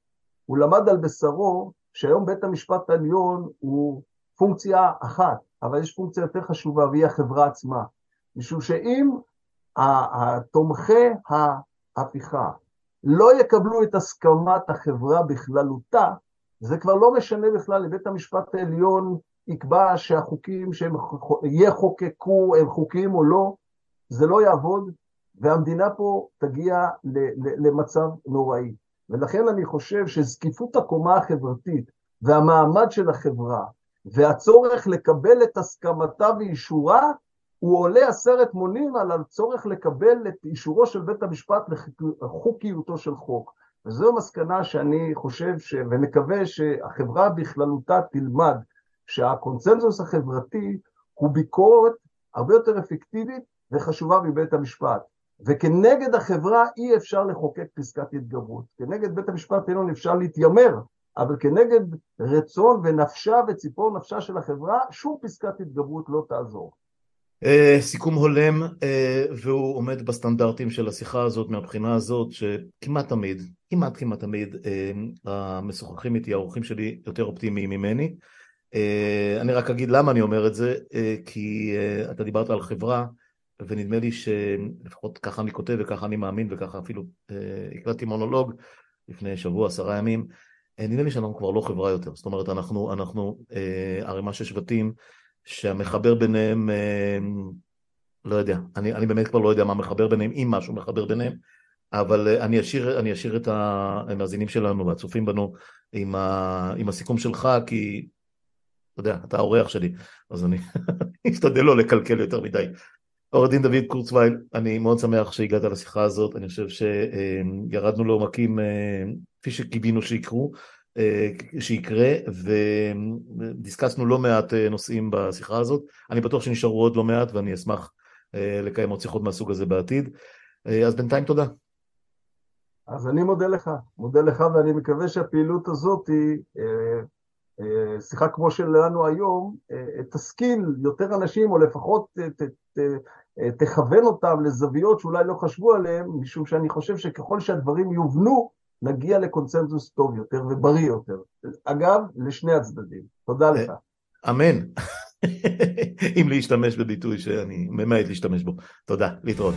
הוא למד על בשרו שהיום בית המשפט העליון הוא פונקציה אחת, אבל יש פונקציה יותר חשובה והיא החברה עצמה. משום שאם תומכי ההפיכה לא יקבלו את הסכמת החברה בכללותה, זה כבר לא משנה בכלל לבית המשפט העליון יקבע שהחוקים שהם יחוקקו הם חוקיים או לא, זה לא יעבוד, והמדינה פה תגיע למצב נוראי. ולכן אני חושב שזקיפות הקומה החברתית והמעמד של החברה והצורך לקבל את הסכמתה ואישורה, הוא עולה עשרת מונים על הצורך לקבל את אישורו של בית המשפט לחוקיותו של חוק. וזו מסקנה שאני חושב ש... ומקווה שהחברה בכללותה תלמד, שהקונצנזוס החברתי הוא ביקורת הרבה יותר אפקטיבית וחשובה מבית המשפט. וכנגד החברה אי אפשר לחוקק פסקת התגברות. כנגד בית המשפט העליון אפשר להתיימר, אבל כנגד רצון ונפשה וציפור נפשה של החברה, שום פסקת התגברות לא תעזור. Uh, סיכום הולם uh, והוא עומד בסטנדרטים של השיחה הזאת מהבחינה הזאת שכמעט תמיד, כמעט כמעט תמיד uh, המשוחחים איתי, האורחים שלי יותר אופטימיים ממני. אני רק אגיד למה אני אומר את זה, כי אתה דיברת על חברה ונדמה לי שלפחות ככה אני כותב וככה אני מאמין וככה אפילו הקלטתי מונולוג לפני שבוע, עשרה ימים, נדמה לי שאנחנו כבר לא חברה יותר, זאת אומרת אנחנו, אנחנו ערימה של שבטים שהמחבר ביניהם, אה, לא יודע, אני, אני באמת כבר לא יודע מה מחבר ביניהם, אם משהו מחבר ביניהם, אבל אה, אני אשאיר, אני אשאיר את המאזינים שלנו והצופים בנו עם, ה, עם הסיכום שלך, כי אתה יודע, אתה האורח שלי, אז אני אשתדל לא לקלקל יותר מדי. עורך דין דוד קורצווייל, אני מאוד שמח שהגעת לשיחה הזאת, אני חושב שירדנו לעומקים אה, כפי שקיווינו שיקרו. אה, שיקרה, ודיסקסנו לא מעט אה, נושאים בשיחה הזאת. אני בטוח שנשארו עוד לא מעט, ואני אשמח אה, לקיים עוד שיחות מהסוג הזה בעתיד. אז בינתיים תודה. אז אני מודה לך, מודה לך, ואני מקווה שהפעילות הזאת היא, שיחה כמו שלנו היום, תשכיל יותר אנשים, או לפחות ת, ת, תכוון אותם לזוויות שאולי לא חשבו עליהן, משום שאני חושב שככל שהדברים יובנו, נגיע לקונצנזוס טוב יותר ובריא יותר. אגב, לשני הצדדים. תודה לך. אמן. אם להשתמש בביטוי שאני ממעט להשתמש בו. תודה, להתראות.